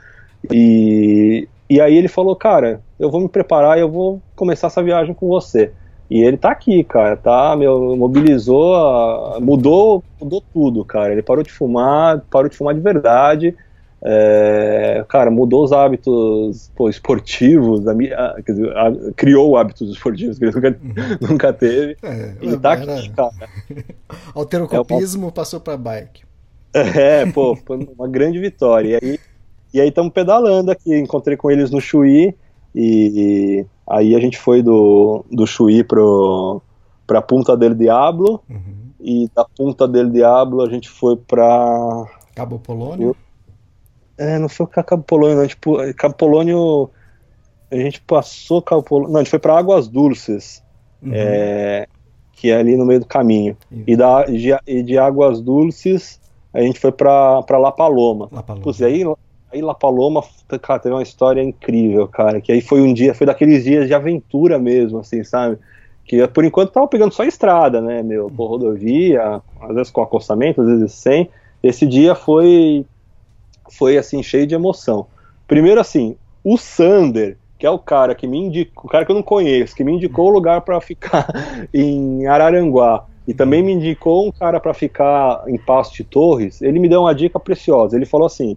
S3: E, e aí ele falou, cara, eu vou me preparar e eu vou começar essa viagem com você. E ele tá aqui, cara, tá, meu, mobilizou, mudou, mudou tudo, cara. Ele parou de fumar, parou de fumar de verdade. É, cara, mudou os hábitos pô, esportivos, a, a, dizer, a, criou hábitos esportivos que ele nunca, uhum. nunca teve. É, e tá aqui, cara.
S2: Alterocopismo é passou pra bike.
S3: É, pô, foi uma grande vitória. E aí e aí estamos pedalando aqui. Encontrei com eles no Chuí e, aí a gente foi do, do Chuí pro, pra Punta del Diablo. Uhum. E da Punta del Diablo a gente foi pra.
S2: Cabo Polônio?
S3: É, não foi Cabo Polônio, não. Tipo, Cabo Polônio. A gente passou Cabo Polônio. Não, a gente foi pra Águas Dulces. Uhum. É, que é ali no meio do caminho. E, da, de, e de Águas Dulces a gente foi pra, pra La Paloma. La Paloma. Putz, aí La Paloma, cara, teve uma história incrível, cara. Que aí foi um dia, foi daqueles dias de aventura mesmo, assim, sabe? Que por enquanto tava pegando só estrada, né, meu? Por rodovia, às vezes com acostamento, às vezes sem. Esse dia foi, foi assim, cheio de emoção. Primeiro, assim, o Sander, que é o cara que me indicou, o cara que eu não conheço, que me indicou o lugar para ficar em Araranguá. E também me indicou um cara para ficar em Passo de Torres. Ele me deu uma dica preciosa. Ele falou assim: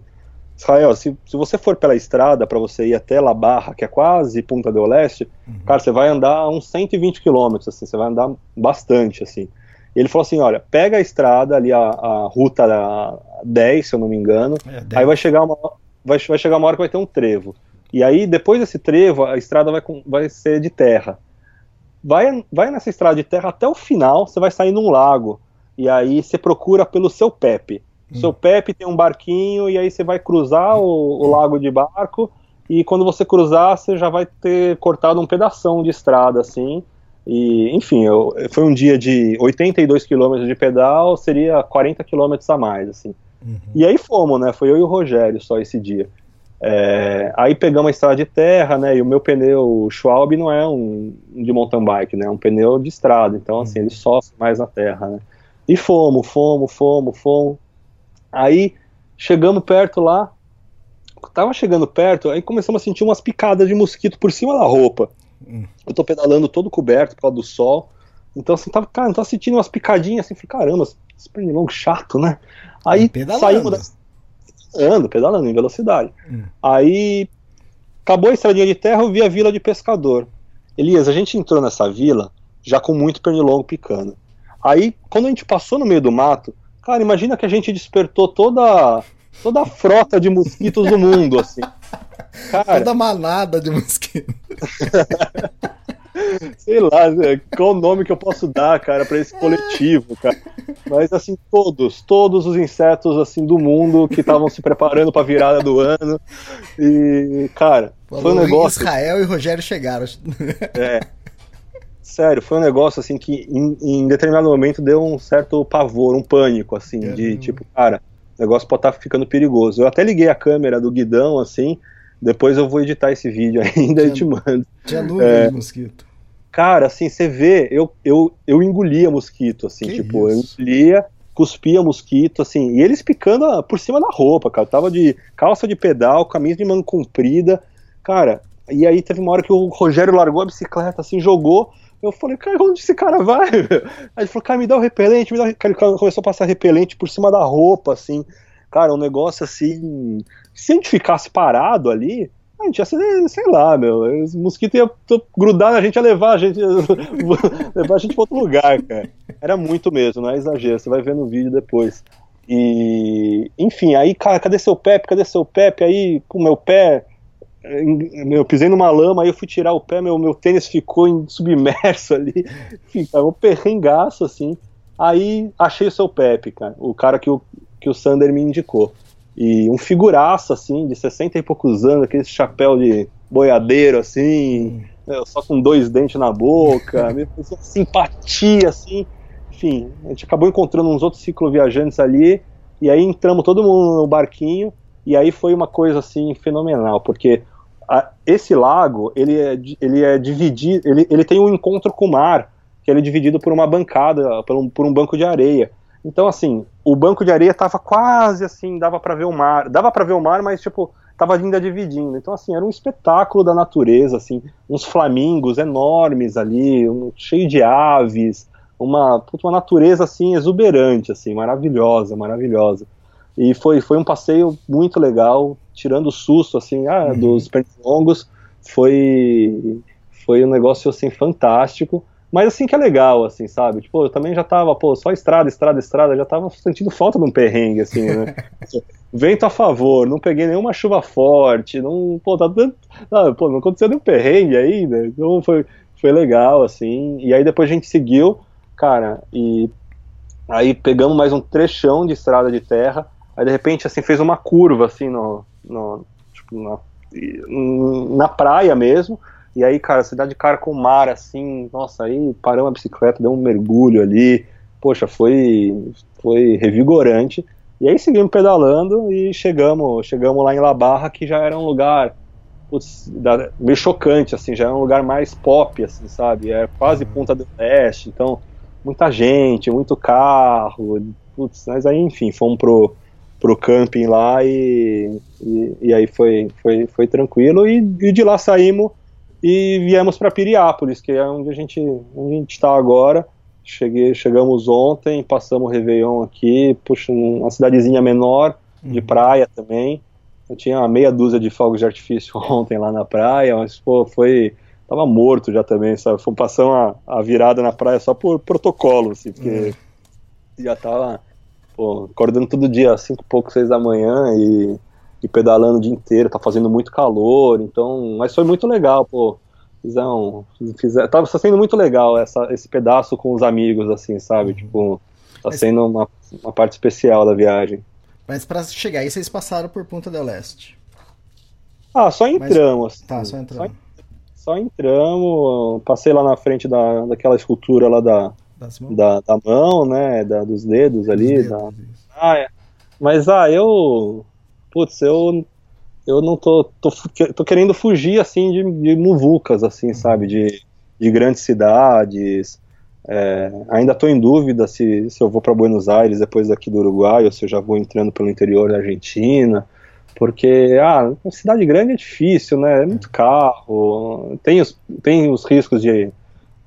S3: Israel, se, se você for pela estrada para você ir até La Barra, que é quase Punta do Leste, uhum. cara, você vai andar uns 120 quilômetros, assim, você vai andar bastante, assim. E ele falou assim, olha, pega a estrada ali, a, a ruta 10, se eu não me engano, é, aí vai chegar, uma, vai, vai chegar uma hora que vai ter um trevo. E aí, depois desse trevo, a estrada vai, vai ser de terra. Vai, vai nessa estrada de terra até o final, você vai sair num lago. E aí você procura pelo seu Pepe. Seu Pepe tem um barquinho e aí você vai cruzar o, o, lago de barco e quando você cruzar você já vai ter cortado um pedaço de estrada assim. E enfim, eu, foi um dia de 82 quilômetros de pedal, seria 40 quilômetros a mais assim. Uhum. E aí fomos, né? Foi eu e o Rogério só esse dia. É, aí pegamos a estrada de terra, né? E o meu pneu Schwalbe não é um de mountain bike, né? É um pneu de estrada, então assim uhum. ele sofre mais na terra, né? E fomos, fomos, fomos, fomos. Aí chegamos perto lá, tava chegando perto, aí começamos a sentir umas picadas de mosquito por cima da roupa. Hum. Eu tô pedalando todo coberto por causa do sol. Então, assim, tava, cara, tava sentindo umas picadinhas assim, falei, caramba, esse pernilongo chato, né? Aí pedalando. saímos da... pedalando, pedalando em velocidade. Hum. Aí acabou a estradinha de terra, eu vi a vila de pescador. Elias, a gente entrou nessa vila já com muito pernilongo picando. Aí, quando a gente passou no meio do mato, Cara, imagina que a gente despertou toda, toda a frota de mosquitos do mundo, assim.
S2: Cara... Toda manada de mosquitos.
S3: Sei lá, qual o nome que eu posso dar, cara, para esse coletivo, cara. Mas assim, todos, todos os insetos assim do mundo que estavam se preparando para a virada do ano. E, cara, Falou foi um negócio.
S2: Israel e Rogério chegaram.
S3: É. Sério, foi um negócio assim que em, em determinado momento deu um certo pavor, um pânico, assim, é, de tipo, cara, o negócio pode estar tá ficando perigoso. Eu até liguei a câmera do guidão, assim, depois eu vou editar esse vídeo ainda e te mando.
S2: Tinha nuvem é, de mosquito.
S3: Cara, assim, você vê, eu, eu, eu engolia mosquito, assim, que tipo, isso? eu engolia, cuspia mosquito, assim, e eles picando por cima da roupa, cara. Eu tava de calça de pedal, camisa de manga comprida, cara. E aí teve uma hora que o Rogério largou a bicicleta, assim, jogou, eu falei, cara, onde esse cara vai? Aí ele falou, cara, me dá o repelente, me dá começou a passar repelente por cima da roupa, assim. Cara, um negócio assim. Se a gente ficasse parado ali, a gente ia ser, sei lá, meu. Os mosquitos iam grudar na gente, ia levar a gente, levar a gente pra outro lugar, cara. Era muito mesmo, não é exagero. Você vai ver no vídeo depois. E, enfim, aí, cara, cadê seu Pepe? Cadê seu Pepe? Aí, com meu pé eu pisei numa lama, aí eu fui tirar o pé, meu, meu tênis ficou submerso ali, ficava um perrengaço assim. Aí achei o seu Pepe, cara, o cara que o, que o Sander me indicou. E um figuraço, assim, de 60 e poucos anos, aquele chapéu de boiadeiro, assim, hum. só com dois dentes na boca, simpatia, assim. Enfim, a gente acabou encontrando uns outros cicloviajantes ali, e aí entramos todo mundo no barquinho, e aí foi uma coisa assim fenomenal, porque esse lago ele é, ele é dividido, ele, ele tem um encontro com o mar, que ele é dividido por uma bancada, por um, por um banco de areia. Então, assim, o banco de areia tava quase assim, dava para ver o mar. Dava para ver o mar, mas, tipo, tava ainda dividindo. Então, assim, era um espetáculo da natureza, assim, uns flamingos enormes ali, um, cheio de aves, uma, uma natureza, assim, exuberante, assim, maravilhosa, maravilhosa. E foi, foi um passeio muito legal, tirando o susto, assim, ah, uhum. dos pernilongos, foi, foi um negócio, assim, fantástico. Mas assim que é legal, assim, sabe? Tipo, eu também já tava, pô, só estrada, estrada, estrada, já tava sentindo falta de um perrengue, assim, né? Vento a favor, não peguei nenhuma chuva forte, não, pô, tá não, pô, não aconteceu nenhum perrengue ainda, então foi, foi legal, assim, e aí depois a gente seguiu, cara, e aí pegamos mais um trechão de estrada de terra, aí de repente, assim, fez uma curva, assim, no, no tipo, na, na praia mesmo, e aí, cara, você dá de cara com o mar, assim, nossa, aí paramos a bicicleta, deu um mergulho ali, poxa, foi, foi revigorante. E aí seguimos pedalando e chegamos, chegamos lá em La Barra, que já era um lugar putz, meio chocante, assim, já era um lugar mais pop, assim, sabe? É quase uhum. Punta do Leste, então muita gente, muito carro, putz, mas aí, enfim, fomos pro, pro camping lá e, e, e aí foi, foi, foi tranquilo e, e de lá saímos e viemos para Piriápolis, que é onde a gente onde a gente está agora. Cheguei, chegamos ontem, passamos o Réveillon aqui, puxa, uma cidadezinha menor, de uhum. praia também. Eu tinha meia dúzia de fogos de artifício ontem lá na praia, mas pô, foi. Tava morto já também, sabe? Fomos passando a, a virada na praia só por protocolo, assim, porque uhum. já tava pô, acordando todo dia às cinco e pouco, seis da manhã e e pedalando o dia inteiro, tá fazendo muito calor, então, mas foi muito legal, pô. Fizeram, fizeram, tava sendo muito legal essa, esse pedaço com os amigos, assim, sabe? Tipo, tá sendo uma, uma parte especial da viagem.
S2: Mas para chegar aí, vocês passaram por Punta del Este.
S3: Ah, só entramos.
S2: Mas, tá, só entramos.
S3: Só, só, entramos, passei lá na frente da, daquela escultura lá da, da, da, mão, né? Da, dos dedos ali. Dos dedos, da... Ah, é. Mas, ah, eu putz, eu eu não tô, tô, tô querendo fugir assim de, de muvucas, assim, sabe, de, de grandes cidades. É, ainda estou em dúvida se, se eu vou para Buenos Aires depois daqui do Uruguai ou se eu já vou entrando pelo interior da Argentina, porque ah, cidade grande é difícil, né? É muito carro, tem os, tem os riscos de,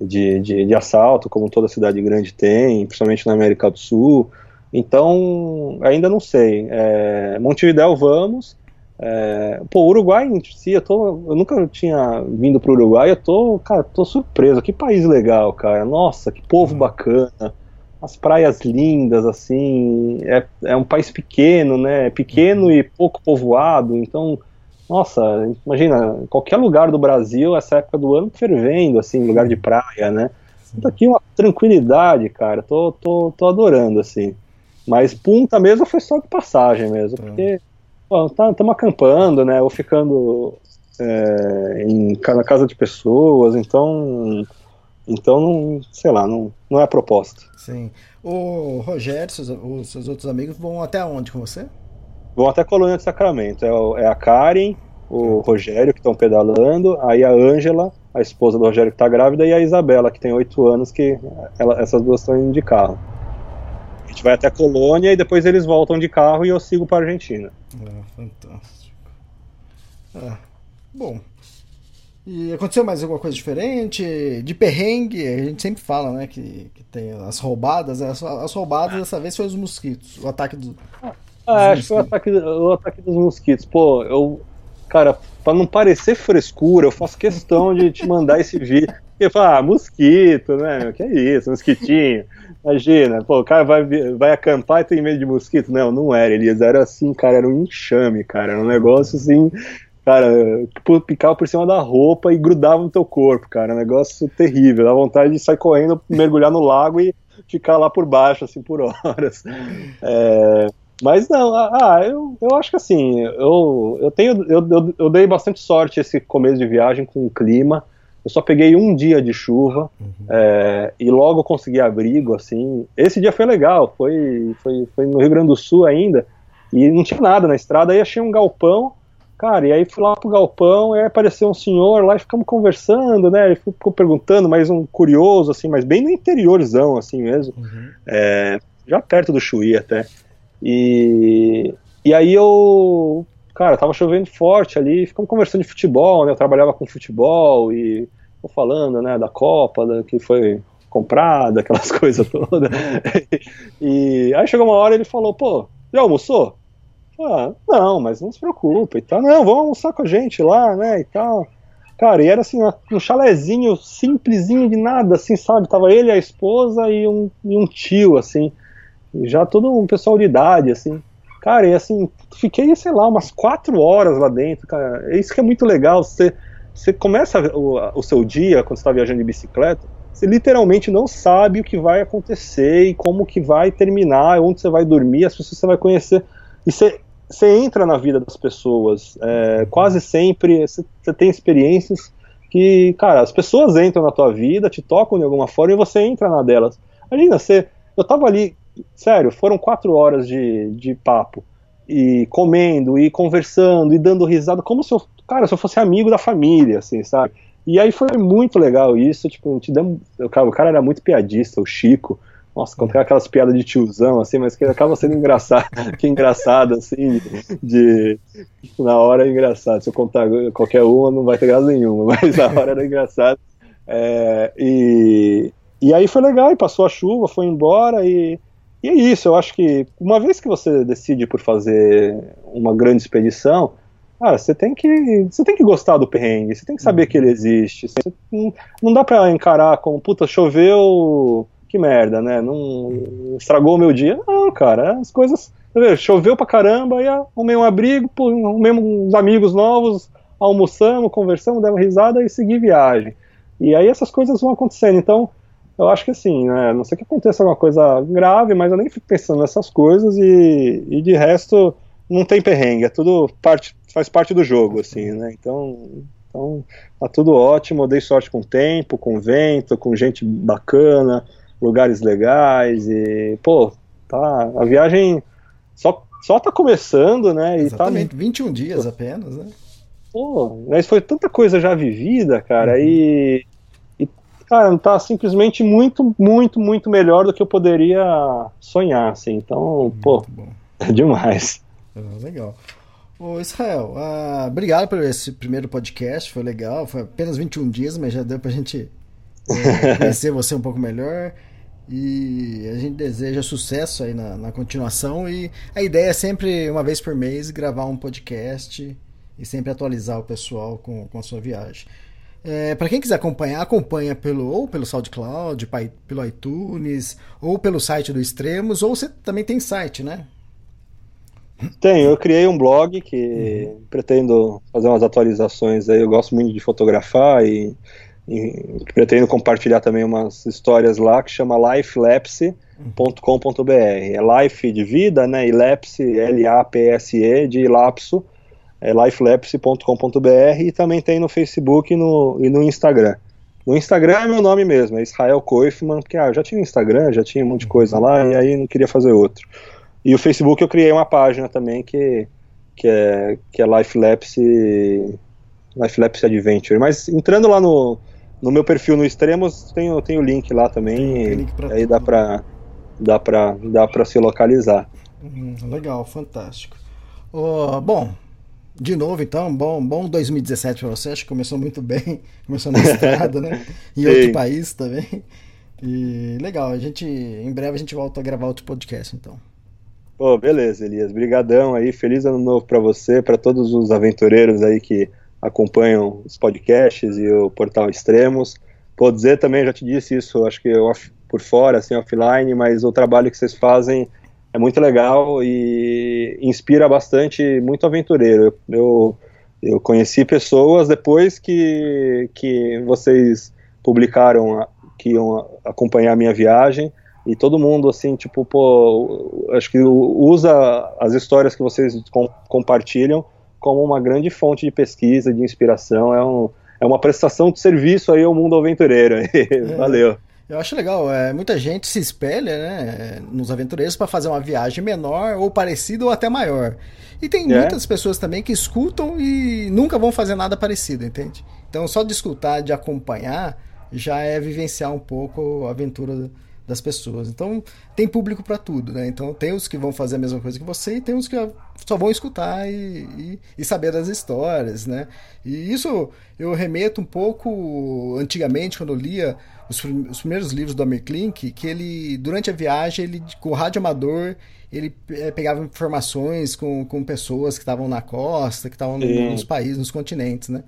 S3: de, de, de assalto, como toda cidade grande tem, principalmente na América do Sul. Então, ainda não sei. É, Montevidéu vamos. É, pô, Uruguai em si, eu, tô, eu nunca tinha vindo para o Uruguai, eu tô, cara, tô surpreso. Que país legal, cara. Nossa, que povo uhum. bacana. As praias lindas, assim. É, é um país pequeno, né? Pequeno uhum. e pouco povoado. Então, nossa, imagina, qualquer lugar do Brasil, essa época do ano, fervendo, assim, lugar de praia, né? Tá aqui uma tranquilidade, cara. Tô, tô, tô adorando, assim. Mas punta mesmo foi só de passagem mesmo, é. porque estamos tá, acampando, né? Ou ficando é, em, na casa de pessoas, então. Então, não, sei lá, não, não é a proposta.
S2: Sim. O Rogério, seus, os seus outros amigos vão até onde com você?
S3: Vão até a Colônia de Sacramento. É, é a Karen, o Rogério que estão pedalando, aí a Ângela, a esposa do Rogério que está grávida, e a Isabela, que tem oito anos, que ela, essas duas estão indo de carro gente vai até Colônia e depois eles voltam de carro e eu sigo para Argentina.
S2: Ah, fantástico. Ah, bom. E aconteceu mais alguma coisa diferente? De perrengue, a gente sempre fala, né? Que, que tem as roubadas. As, as roubadas dessa vez foi os mosquitos. O ataque do.
S3: Ah, acho que foi o ataque, o ataque dos mosquitos. Pô, eu. Cara, pra não parecer frescura, eu faço questão de te mandar esse vídeo. Porque fala, ah, mosquito, né? Que é isso, mosquitinho. Imagina, pô, o cara vai, vai acampar e tem medo de mosquito. Não, não era, Elias. Era assim, cara, era um enxame, cara. Era um negócio assim, cara, picava por cima da roupa e grudava no teu corpo, cara. Um negócio terrível. Dá vontade de sair correndo, mergulhar no lago e ficar lá por baixo, assim, por horas. É, mas não, ah, eu, eu acho que assim, eu, eu tenho, eu, eu, eu dei bastante sorte esse começo de viagem com o clima. Eu só peguei um dia de chuva uhum. é, e logo consegui abrigo, assim. Esse dia foi legal, foi, foi, foi no Rio Grande do Sul ainda, e não tinha nada na estrada, aí achei um galpão, Cara, e aí fui lá pro galpão, e aí apareceu um senhor lá e ficamos conversando, né? Ele ficou perguntando, mais um curioso, assim, mas bem no interiorzão, assim mesmo. Uhum. É, já perto do Chuí até. E, e aí eu, cara, tava chovendo forte ali, ficamos conversando de futebol, né? Eu trabalhava com futebol e falando, né, da Copa, da, que foi comprada, aquelas coisas todas. e aí chegou uma hora ele falou, pô, já almoçou? Ah, não, mas não se preocupe e tal. Não, vamos almoçar com a gente lá, né, e tal. Cara, e era assim, um chalezinho simplesinho de nada, assim, sabe? Tava ele, a esposa e um, e um tio, assim. Já todo um pessoal de idade, assim. Cara, e assim, fiquei, sei lá, umas quatro horas lá dentro, cara. É isso que é muito legal, você, você começa o, o seu dia, quando você está viajando de bicicleta, você literalmente não sabe o que vai acontecer e como que vai terminar, onde você vai dormir, as pessoas que você vai conhecer. E você, você entra na vida das pessoas. É, quase sempre você, você tem experiências que, cara, as pessoas entram na tua vida, te tocam de alguma forma e você entra na delas. Imagina, você, eu tava ali, sério, foram quatro horas de, de papo, e comendo, e conversando, e dando risada, como se eu, cara, se eu fosse amigo da família, assim, sabe? E aí foi muito legal isso, tipo, te deu, o cara era muito piadista, o Chico, nossa, contei aquelas piadas de tiozão, assim, mas que acaba sendo engraçado, que engraçado, assim, de, na hora é engraçado, se eu contar qualquer uma não vai ter graça nenhuma, mas na hora era engraçado, é, e, e aí foi legal, e passou a chuva, foi embora, e, e é isso, eu acho que uma vez que você decide por fazer uma grande expedição, Cara, você tem que você tem que gostar do perrengue, você tem que saber uhum. que ele existe. Você, não, dá pra encarar como, puta, choveu, que merda, né? Não estragou o meu dia. Não, cara, as coisas. Choveu pra caramba, e arrumei um abrigo, arrumei uns amigos novos, almoçamos, conversamos, demos risada e segui viagem. E aí essas coisas vão acontecendo. Então, eu acho que assim, né? Não sei que aconteça alguma coisa grave, mas eu nem fico pensando nessas coisas e, e de resto não tem perrengue, é tudo parte, faz parte do jogo, assim, né? Então, então tá tudo ótimo, eu dei sorte com o tempo, com o vento, com gente bacana, lugares legais e, pô, tá, a viagem só, só tá começando, né?
S2: Exatamente,
S3: tá,
S2: 21 dias apenas, né?
S3: Pô, mas foi tanta coisa já vivida, cara, uhum. e, e, cara, tá simplesmente muito, muito, muito melhor do que eu poderia sonhar, assim, então, muito pô, bom. é demais.
S2: Ah, legal. Ô Israel, uh, obrigado por esse primeiro podcast, foi legal, foi apenas 21 dias, mas já deu pra gente é, conhecer você um pouco melhor. E a gente deseja sucesso aí na, na, continuação. E a ideia é sempre, uma vez por mês, gravar um podcast e sempre atualizar o pessoal com, com a sua viagem. É, para quem quiser acompanhar, acompanha pelo ou pelo SoundCloud, pelo iTunes, ou pelo site do Extremos, ou você também tem site, né?
S3: Tenho, eu criei um blog que uhum. pretendo fazer umas atualizações aí. Eu gosto muito de fotografar e, e, pretendo compartilhar também umas histórias lá que chama lifelapse.com.br. É life de vida, né? E lapse, L-A-P-S-E, de lapso, é lifelapse.com.br e também tem no Facebook e no, e no Instagram. No Instagram é meu nome mesmo, é Israel Koifman, porque ah, eu já tinha Instagram, já tinha um monte de coisa lá e aí não queria fazer outro. E o Facebook eu criei uma página também que, que é, que é Life Lapse, Life Lapse Adventure. Mas entrando lá no, no meu perfil no Extremos, tem, tem o link lá também. Tem link aí tudo. dá pra, dá, pra, dá pra se localizar.
S2: Hum, legal, fantástico. Oh, bom, de novo, então, bom, bom 2017 para você. Acho que começou muito bem. Começou na estrada, né? Em outro país também. E legal, a gente em breve a gente volta a gravar outro podcast, então.
S3: Pô, beleza, Elias. Brigadão aí. Feliz ano novo para você, para todos os aventureiros aí que acompanham os podcasts e o portal Extremos. Pô, dizer também, já te disse isso, acho que por fora, assim, offline, mas o trabalho que vocês fazem é muito legal e inspira bastante muito aventureiro. Eu, eu, conheci pessoas depois que, que vocês publicaram que iam acompanhar a minha viagem e todo mundo assim tipo pô acho que usa as histórias que vocês com, compartilham como uma grande fonte de pesquisa de inspiração. É um é uma prestação de serviço aí ao mundo aventureiro. É, valeu
S2: Eu acho legal, é, muita gente se espelha né, nos aventureiros para fazer uma viagem menor ou parecida ou até maior. E tem é. muitas pessoas também que escutam e nunca vão fazer nada parecido, entende? Então só de escutar, de acompanhar, já é vivenciar um pouco a aventura das pessoas. Então, tem público para tudo, né? Então, tem os que vão fazer a mesma coisa que você e tem os que só vão escutar e, e, e, saber das histórias, né? E isso eu remeto um pouco antigamente, quando eu lia os, os primeiros livros do Amir Klink, que ele, durante a viagem, ele com o rádio amador, ele é, pegava informações com, com pessoas que estavam na costa, que estavam nos países, nos continentes, né?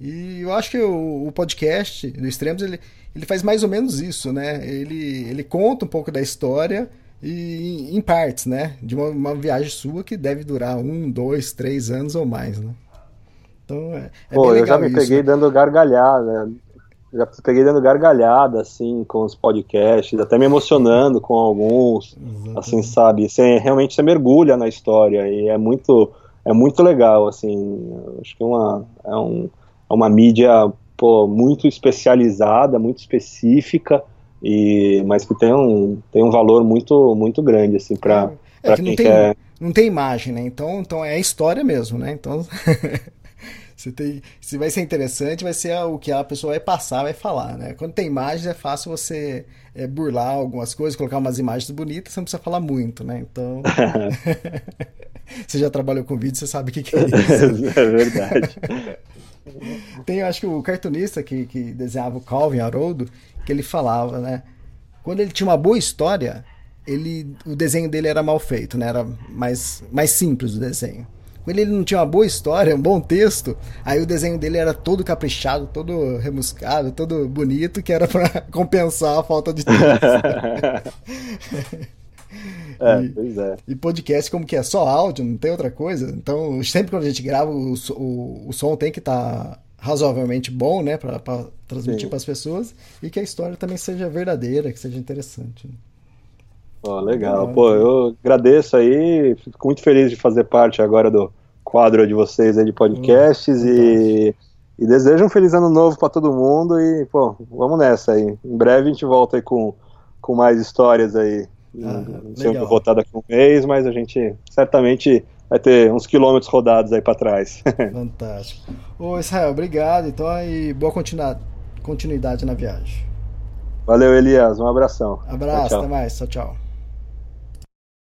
S2: E eu acho que o, o podcast do Extremos, ele, ele faz mais ou menos isso, né? Ele, ele conta um pouco da história e em partes, né? De uma, uma viagem sua que deve durar um, dois, três anos ou mais, né?
S3: Então, é, é Pô, eu já me isso, peguei né? dando gargalhada, já peguei dando gargalhada, assim, com os podcasts, até me emocionando com alguns, Exatamente. assim, sabe? Você, realmente você mergulha na história e é muito, é muito legal, assim, acho que é uma, é um, é uma mídia pô, muito especializada, muito específica, e, mas que tem um, tem um valor muito, muito grande assim, para
S2: é, é quem não tem, quer... Não tem imagem, né? Então, então é história mesmo, né? Então. Você tem, se vai ser interessante, vai ser o que a pessoa vai passar, vai falar, né? Quando tem imagens, é fácil você é, burlar algumas coisas, colocar umas imagens bonitas, você não precisa falar muito, né? Então. você já trabalhou com vídeo, você sabe o que, que é isso.
S3: é verdade.
S2: Tem, acho que o cartunista que, que desenhava o Calvin Haroldo, que ele falava, né? Quando ele tinha uma boa história, ele, o desenho dele era mal feito, né? Era mais, mais simples o desenho. Quando ele não tinha uma boa história, um bom texto, aí o desenho dele era todo caprichado, todo remuscado, todo bonito, que era para compensar a falta de texto.
S3: É, e, pois é.
S2: E podcast, como que é só áudio, não tem outra coisa. Então, sempre quando a gente grava, o, o, o som tem que estar tá razoavelmente bom, né, para transmitir para as pessoas e que a história também seja verdadeira, que seja interessante. Né?
S3: Oh, legal. Pô, eu agradeço aí, fico muito feliz de fazer parte agora do quadro de vocês aí de podcasts hum, e, e desejo um feliz ano novo para todo mundo e, pô, vamos nessa aí. Em breve a gente volta aí com, com mais histórias aí. Ah, não sei onde vou daqui a um mês, mas a gente certamente vai ter uns quilômetros rodados aí para trás.
S2: Fantástico. Ô Israel, obrigado então e boa continuidade na viagem.
S3: Valeu, Elias. Um abração.
S2: Abraço, tchau, tchau. até mais. Tchau, tchau.